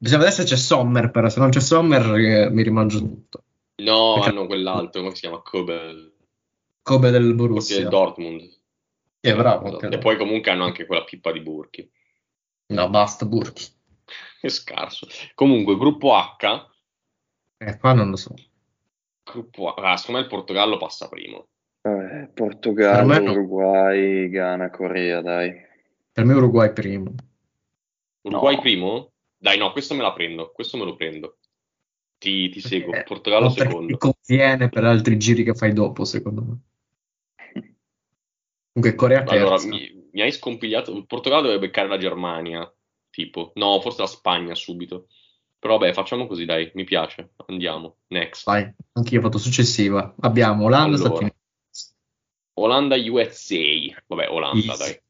Bisogna vedere se c'è Sommer, però se non c'è Sommer eh, mi rimangio tutto. No, Perché- hanno quell'altro, come si chiama? Kobe, Come del Borussia. del Dortmund. Che bravo. Esatto. anche E poi comunque hanno anche quella pippa di Burki. No, basta, Burki. Che scarso. Comunque, gruppo H. Eh, qua non lo so. Gruppo H. Ah, secondo me il Portogallo passa primo. Eh, Portogallo, no. Uruguay, Ghana, Corea, dai. Per me Uruguay primo. Uruguay No. primo? Dai, no, questo me la prendo. Questo me lo prendo. Ti, ti seguo. Eh, Portogallo no, perché secondo. ti conviene per altri giri che fai dopo, secondo me. Comunque Corea Allora, terza. mi, mi hai scompigliato. Il Portogallo deve beccare la Germania. Tipo, no, forse la Spagna subito. Però vabbè, facciamo così, dai, mi piace. Andiamo. Next. Vai, anch'io ho fatto successiva. Abbiamo Olanda, Allora. Stati Uniti. Olanda USA. Vabbè, Olanda, Easy.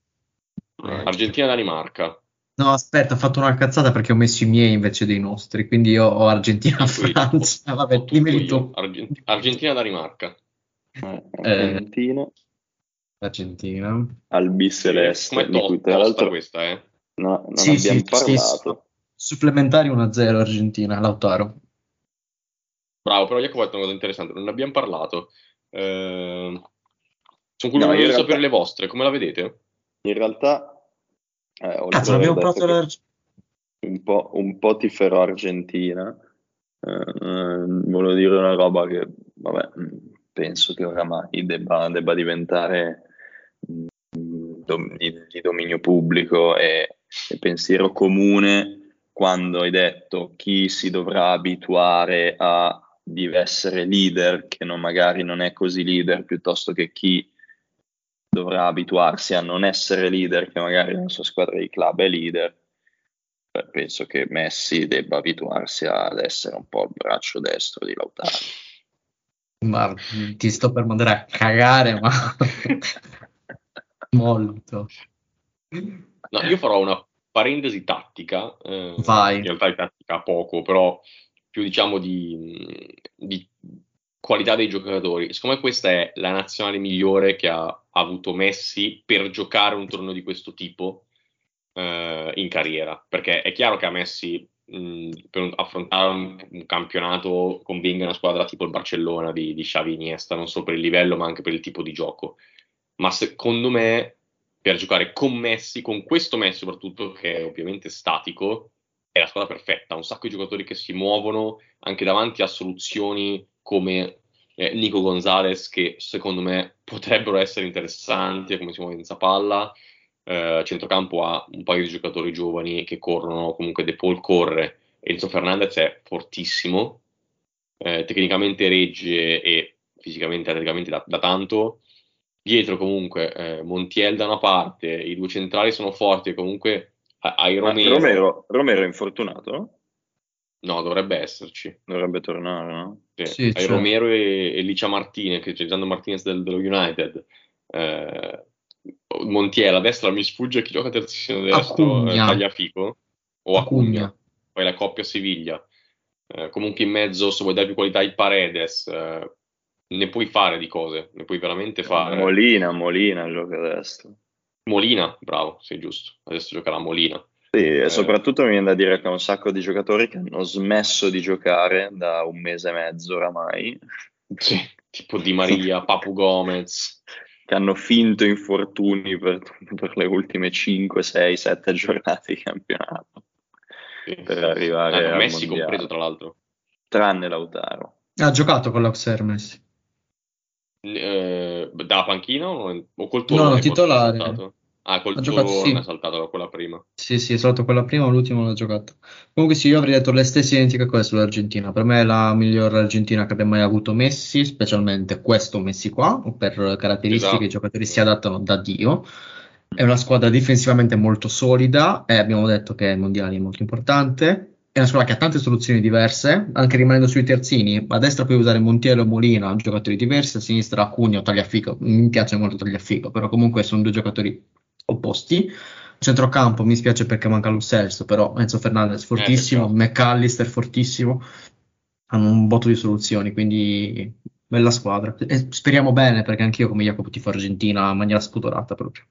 dai. Argentina, Danimarca. No, aspetta, ho fatto una cazzata perché ho messo i miei invece dei nostri, quindi io ho Argentina, Francia. Vabbè, dimmeli tu. Argent- Argentina, Danimarca. Eh, Argentina, Argentina. Com'è di cui to- tra l'altro questa, eh? no- non Sì, abbiamo sì, sì, parlato. Supplementari 1-0 Argentina, Lautaro. Bravo, però Jacopo ha detto una cosa interessante, non ne abbiamo parlato. Eh, Sono No, curioso di realtà- sapere le vostre, come la vedete? In realtà, eh, Cazzo, ad abbiamo aver parlato dell'Argentina. un po', un po' tiferò Argentina, eh, volevo dire una roba che, vabbè, penso che oramai debba, debba diventare di, di dominio pubblico e, e pensiero comune quando hai detto chi si dovrà abituare a di essere leader, che non, magari non è così leader, piuttosto che chi dovrà abituarsi a non essere leader, che magari nella sua squadra di club è leader. Beh, penso che Messi debba abituarsi ad essere un po' il braccio destro di Lautaro. Ma ti sto per mandare a cagare, ma molto. No, io farò una parentesi tattica, eh, Vai. in realtà di tattica poco, però più diciamo di, di qualità dei giocatori. Secondo me questa è la nazionale migliore che ha, avuto Messi per giocare un torneo di questo tipo eh, in carriera, perché è chiaro che a Messi mh, per affrontare un, un campionato convenga una squadra tipo il Barcellona di, di Xavi Iniesta, non solo per il livello ma anche per il tipo di gioco. Ma secondo me per giocare con Messi, con questo Messi soprattutto, che è ovviamente statico, è la squadra perfetta. Un sacco di giocatori che si muovono anche davanti a soluzioni come eh, Nico Gonzalez, che secondo me potrebbero essere interessanti, come si muove in palla. Eh, centrocampo ha un paio di giocatori giovani che corrono, comunque De Paul corre, Enzo Fernandez è fortissimo, eh, tecnicamente regge e fisicamente atleticamente da, da tanto. Dietro comunque eh, Montiel da una parte, i due centrali sono forti e comunque ha- hai Romero. Romero, Romero è infortunato? No, dovrebbe esserci. Dovrebbe tornare, no? Sì, Sì, hai cioè. Romero e, e Licia Martinez, che c'è Gianni Martinez del- dello United. Eh, Montiel a destra mi sfugge chi gioca terzino destro, eh. Tagliafico o Acugna. Acugna. Poi la coppia Siviglia. Eh, comunque in mezzo, se vuoi dare più qualità ai Paredes, eh, ne puoi fare di cose, ne puoi veramente fare. Molina, Molina gioca a destra. Molina, bravo, sei giusto. Adesso giocherà Molina. Sì, e Eh. soprattutto mi viene da dire che ho un sacco di giocatori che hanno smesso di giocare da un mese e mezzo oramai, Sì, tipo Di Maria, Papu Gomez. che hanno finto infortuni per, per le ultime 5, 6, 7 giornate di campionato, Sì. per arrivare Ah, al Messi mondiale. compreso, tra l'altro. tranne Lautaro. Ha giocato con l'Auxerre Messi. Eh, da panchina o, o col No, turno? no, titolare. saltato? Ah, col Ha giocato, turno sì. è saltato quella prima. Sì, sì, è stato quella prima, ma l'ultima l'ho giocato. Comunque sì, io avrei detto le stesse identiche cose sull'Argentina. Per me è la miglior Argentina che abbia mai avuto Messi, specialmente questo Messi qua, per caratteristiche Esatto. i giocatori si adattano da Dio. È una squadra difensivamente molto solida e abbiamo detto che il mondiale è molto importante. È una squadra che ha tante soluzioni diverse, anche rimanendo sui terzini. A destra puoi usare Montiel o Molina, giocatori diversi, a sinistra Acugno o Tagliafico. Mi piace molto Tagliafico, però comunque sono due giocatori opposti. Centrocampo mi spiace perché manca Lo Celso, però Enzo Fernandez fortissimo, peccato. McAllister fortissimo. Hanno un botto di soluzioni, quindi bella squadra. E speriamo bene perché anch'io come Jacopo tifo Argentina in maniera spudorata proprio.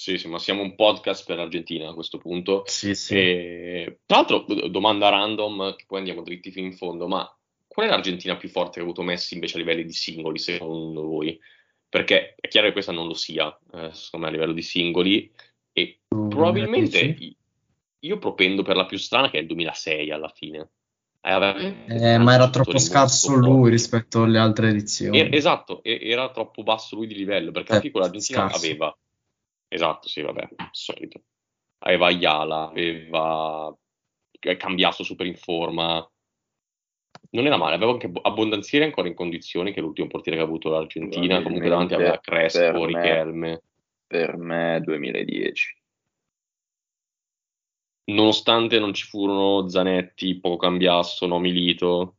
Sì, sì, ma siamo un podcast per l'Argentina a questo punto. Sì, sì. E, tra l'altro, domanda random, che poi andiamo dritti fino in fondo, ma qual è l'Argentina più forte che ha avuto Messi invece a livelli di singoli, secondo voi? Perché è chiaro che questa non lo sia, eh, secondo me, a livello di singoli, e probabilmente 2010? io propendo per la più strana che è il 2006 alla fine. Eh, vabbè, Eh, ma era troppo scarso lui forti. rispetto alle altre edizioni. Er- esatto, e- era troppo basso lui di livello, perché Eh, fine con l'Argentina scarso. aveva, esatto, sì, vabbè, solito, aveva Ayala, aveva è cambiato super in forma, non era male, aveva anche Bo- Abbondanzieri ancora in condizioni, che è l'ultimo portiere che ha avuto l'Argentina, comunque davanti aveva Crespo, per me- Richelme, Per me 2010. nonostante non ci furono Zanetti, poco Cambiasso, no Milito.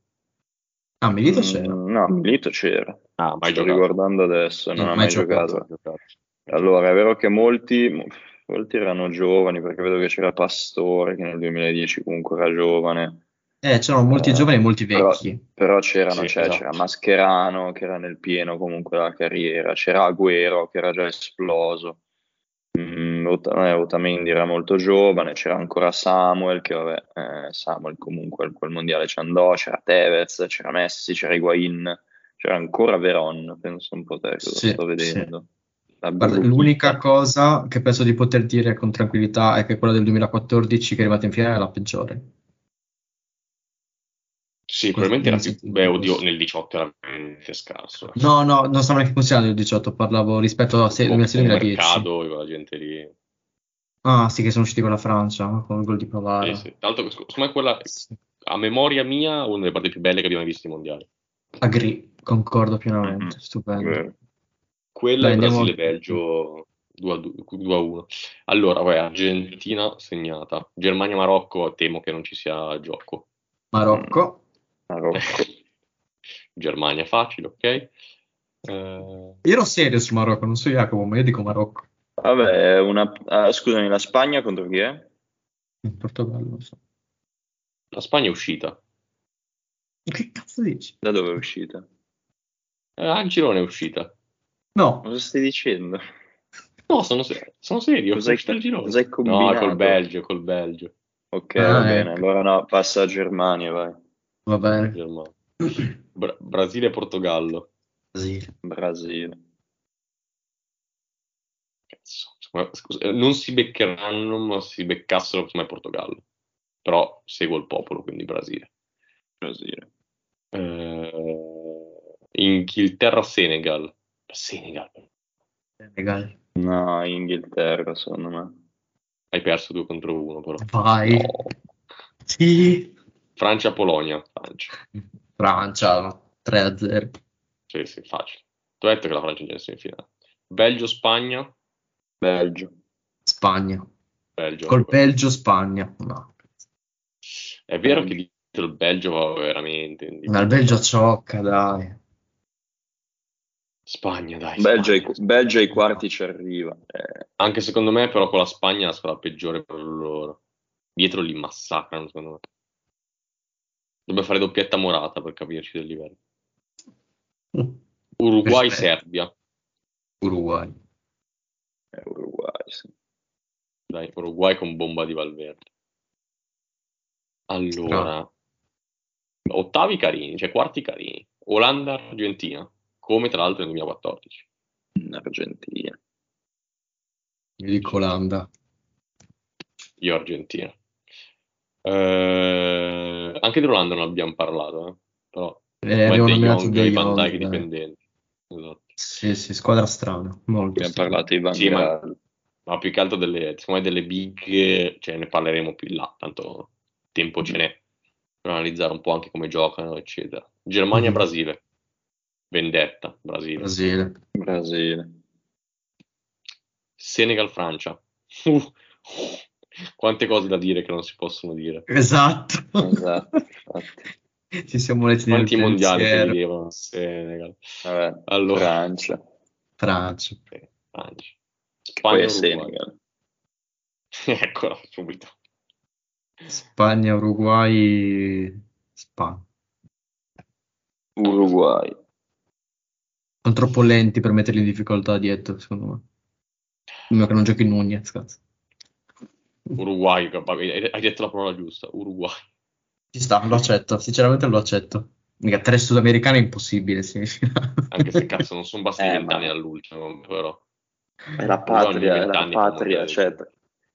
Ah, Milito c'era. Mm, no, Milito c'era. Ah, mai Sto giocato. ricordando adesso, non Eh, ha mai mai giocato. giocato. Allora, è vero che molti, molti erano giovani, perché vedo che c'era Pastore, che nel 2010 comunque era giovane. Eh, c'erano molti Eh, giovani e molti però- vecchi. Però c'erano, Sì, cioè, esatto. c'era Mascherano che era nel pieno comunque della carriera, c'era Agüero che era già esploso, Mm, Ot- eh, Otamendi era molto giovane, c'era ancora Samuel che vabbè, eh, Samuel comunque quel mondiale ci andò, c'era Tevez, c'era Messi, c'era Higuain, c'era ancora Veron, penso un po' te cosa Sì, sto vedendo. Bruchita. L'unica cosa che penso di poter dire con tranquillità è che quella del 2014 che è arrivata in finale è la peggiore. Sì, probabilmente era Così, più... Beh, oddio, così. nel 18 era veramente scarso. eh. No, no, non stavo neanche considerando il 18, parlavo rispetto a se- Con- con 2006-2010. Mercado e quella gente lì. Ah, sì, che sono usciti con la Francia, con il gol di Pavara. Sì, sì. Sc- secondo me quella, a memoria mia, una delle partite più belle che abbiamo visto ai mondiali. Agree, concordo pienamente, Mhm. stupendo. Vero. Quella andiamo- Brasile-Belgio 2 a 2 a 1. Allora, poi Argentina segnata. Germania-Marocco, temo che non ci sia gioco. Marocco, Marocco. Germania facile, ok. Eh, io ero serio su Marocco, non so Jacopo, ma io dico Marocco. Vabbè, una... ah, scusami, la Spagna contro chi è? In Portogallo, non so. la Spagna è uscita. Che cazzo dici? Da dove è uscita? Eh, il girone è uscita. No, Cosa stai dicendo? No, sono, se- sono serio. Cos'hai- è uscita il cos'hai No, combinato? col Belgio, col Belgio. Ok, Ah, va bene, ecco. allora no, passa a Germania, vai. va bene. Germania. Bra- Brasile e Portogallo. Brasile. Cazzo, scusa, scusa, non si beccheranno, ma si beccassero come Portogallo. Però seguo il popolo, quindi Brasile. Brasile. Eh, Inghilterra-Senegal. Senegal. Senegal. No, Inghilterra, secondo me. Hai perso 2 contro 1 però. Vai. No. Sì. Francia-Polonia. Francia. Francia, 3-0. Sì, sì, facile. Ti ho detto che la Francia è in semifinale. Belgio-Spagna. Belgio. Spagna. Belgio. Col Belgio, Spagna. No. È vero che il Belgio va veramente. Ma il Belgio ciocca, dai. Spagna, dai. Belgio ai. Belgio ai quarti ci arriva. Eh, Anche secondo me, però, con la Spagna è la squadra peggiore per loro. Dietro li massacrano, secondo me. Dovrebbe fare doppietta morata per capirci del livello. Uruguay-Serbia. Uruguay. è Uruguay, sì. Dai, Uruguay con bomba di Valverde. Allora, ottavi carini, cioè quarti carini. Olanda-Argentina, come tra l'altro nel 2014. In Argentina. Io dico Olanda. Io Argentina. Eh, anche dell'Olanda non abbiamo parlato, eh, però Eh, abbiamo nominato Jong De Van Jong, Dijk dai. dipendenti. Esatto. Sì, sì, squadra strana. Molto Abbiamo strana. parlato di Van Sì, ma-. Ma più che altro delle, delle big, cioè ne parleremo più in là, tanto tempo ce n'è per analizzare un po' anche come giocano, eccetera. Germania-Brasile. Vendetta, Brasile. Brasile. Brasile. Senegal-Francia. Uh, quante cose da dire che non si possono dire. Esatto. Esatto. Ci siamo letti nel Quanti mondiali vivevano Senegal. Vabbè, Allora, Francia. Francia. sì, Francia. Spagna, Uruguay. Senegal. Eccola, subito. Spagna, Uruguay, Spagna. Uruguay. Sono troppo lenti per metterli in difficoltà dietro, secondo me. A meno che non giochi Nunez, cazzo. Uruguay, hai detto la parola giusta, Uruguay. Ci sta, lo accetto, sinceramente lo accetto. Mica tre sudamericani è impossibile, sì. Anche se cazzo non sono bastati Eh, vent'anni ma- dall'ultimo, però. È la patria, è la patria, cioè,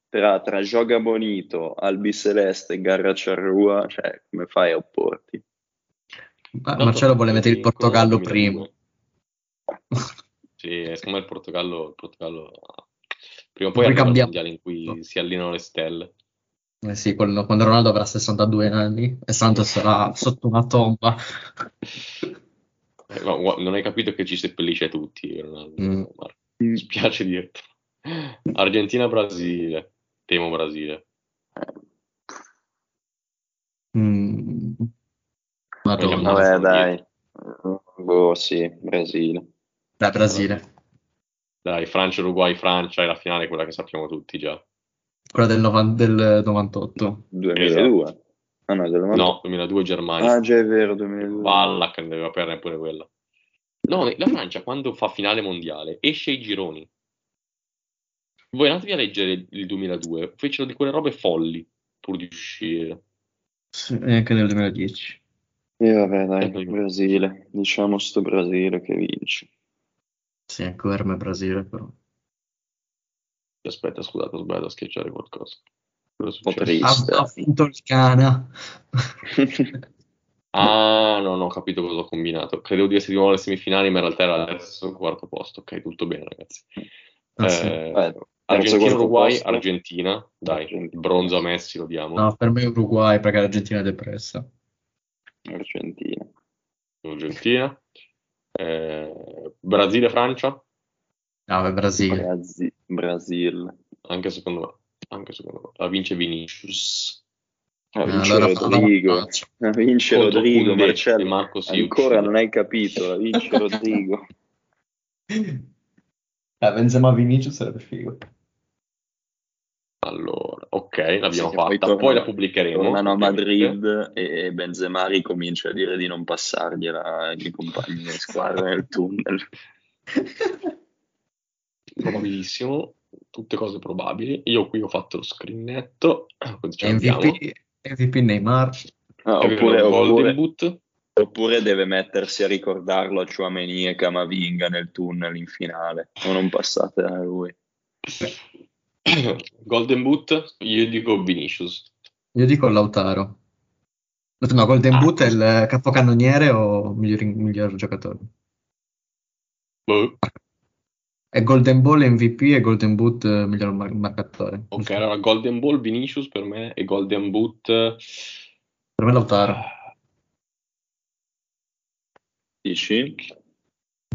tra, tra Gioga Bonito, Albi Celeste e Garra Charrua, cioè, come fai a opporti? Ma Marcello vuole mettere il Portogallo primo. Sì, secondo me il Portogallo, il Portogallo prima o poi arriva il cambia- mondiale in cui si allineano le stelle. Eh sì, quando, quando Ronaldo avrà 62 anni e Santos sarà sotto una tomba. Eh, ma gua- non hai capito che ci seppellisce tutti, Ronaldo. Mm. Mi spiace dirti. Argentina-Brasile. Temo Brasile. Mm. Madonna. Vabbè, dai. Boh, sì, Brasile. Dai, Brasile. Dai, Francia, Uruguay, Francia è la finale, quella che sappiamo tutti già. Quella del, novan- del 98. 2002. Ah no, del 98. No, 2002 Germania. Ah, già è vero, 2002. Palla che ne doveva perdere pure quella. No, la Francia quando fa finale mondiale esce ai gironi. Voi andatevi a leggere il 2002, fecero di quelle robe folli pur di uscire. Sì, e anche nel 2010. E vabbè, dai, Eh, Brasile. Diciamo sto Brasile che vince. Sì, anche per me Brasile, però. Aspetta, scusate, ho sbagliato a schiacciare qualcosa. Ha, ha vinto il Cana. Ah, no, no, ho capito cosa ho combinato. Credevo di essere di nuovo alle semifinali, ma in realtà era adesso quarto posto. Ok, tutto bene, ragazzi. Ah, sì. Eh, Eh, Argentina, Uruguay, posto. Argentina. Dai, Argentina. bronzo a Messi, lo diamo. No, per me è Uruguay perché l'Argentina è depressa. Argentina. Argentina. Eh, Brasile, Francia. No, beh, Brasile. Brasi- Brasile. Anche secondo me. Anche secondo me. La vince Vinicius. Ah, Eh, vince allora Rodrigo. Ah, vince Contro Rodrigo, Marcello. Marco si Ancora non hai capito, la vince Rodrigo. Eh, Benzema Vinicius sarebbe figo. Allora, ok, l'abbiamo Sì, che poi fatta. tornano- Poi la pubblicheremo. Tornano a. Madrid e Benzema ricomincia a dire di non passargliela ai compagni di squadra nel tunnel. Probabilissimo. Tutte cose probabili. Io qui ho fatto lo screenetto. MVP, MVP Neymar. Ah, oppure, Golden oppure- Boot. oppure deve mettersi a ricordarlo a Chouameni e Camavinga nel tunnel in finale, o non passate da lui. Golden Boot, io dico Vinicius. Io dico Lautaro. No, Golden Ah. Boot è il capocannoniere o miglior, miglior giocatore? Boh. È Golden Ball MVP e Golden Boot eh, miglior mar- marcatore. Ok, allora Golden Ball Vinicius per me e Golden Boot eh, Per me Lautaro. Dici?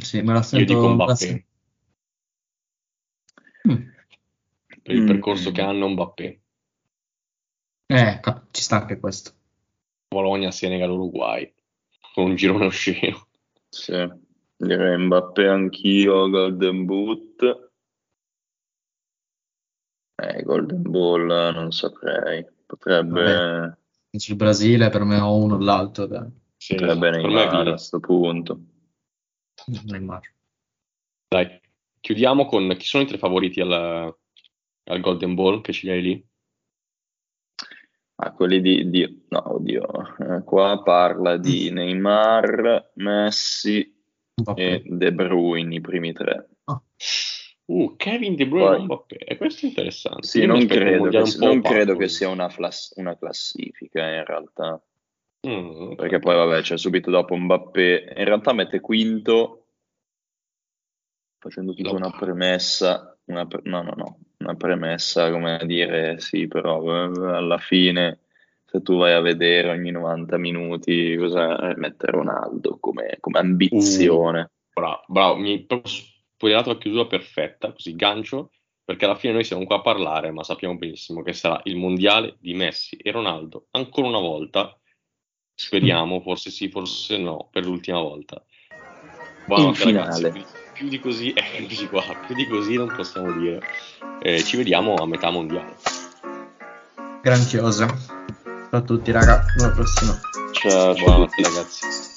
Sì, me la io sento... dico me la Mbappé. Per il Mm. percorso che hanno Mbappé. Eh, ci sta anche questo. Bologna, Senegal, Uruguay. Con un girone osceno. Sì, direi Mbappé anch'io, Golden Boot. Eh, Golden Ball non saprei. Potrebbe, Il Brasile per me o uno o l'altro. dai. Sì, potrebbe è Neymar a Vini. sto punto. Neymar. Dai, chiudiamo con chi sono i tre favoriti al, al Golden Ball che ce li hai lì? Ah, quelli di, di- no, oddio, eh, qua parla di Neymar, Messi Mbappé. e De Bruyne, i primi tre. Uh, Kevin De Bruyne Poi- e Mbappé. E questo è interessante. Sì, Io non credo, che, un non credo che sia una, flas- una classifica in realtà, Mm, perché poi vabbè c'è subito dopo Mbappé, in realtà mette quinto facendo tutta una premessa, una pre- no no no, una premessa come dire sì però eh, alla fine se tu vai a vedere ogni 90 minuti cosa eh, mette Ronaldo come, come ambizione. Bravo, bravo, mi hai spoilerato la chiusura perfetta, così gancio, perché alla fine noi siamo qua a parlare, ma sappiamo benissimo che sarà il mondiale di Messi e Ronaldo, ancora una volta, speriamo, forse sì, forse no, per l'ultima volta. Buonanotte, In ragazzi, finale. più, più di così, eccoci qua, più di così non possiamo dire. Eh, ci vediamo a metà mondiale. Gran chiosa. Ciao a tutti, raga. Alla prossima. Ciao, ciao tutti. ragazzi.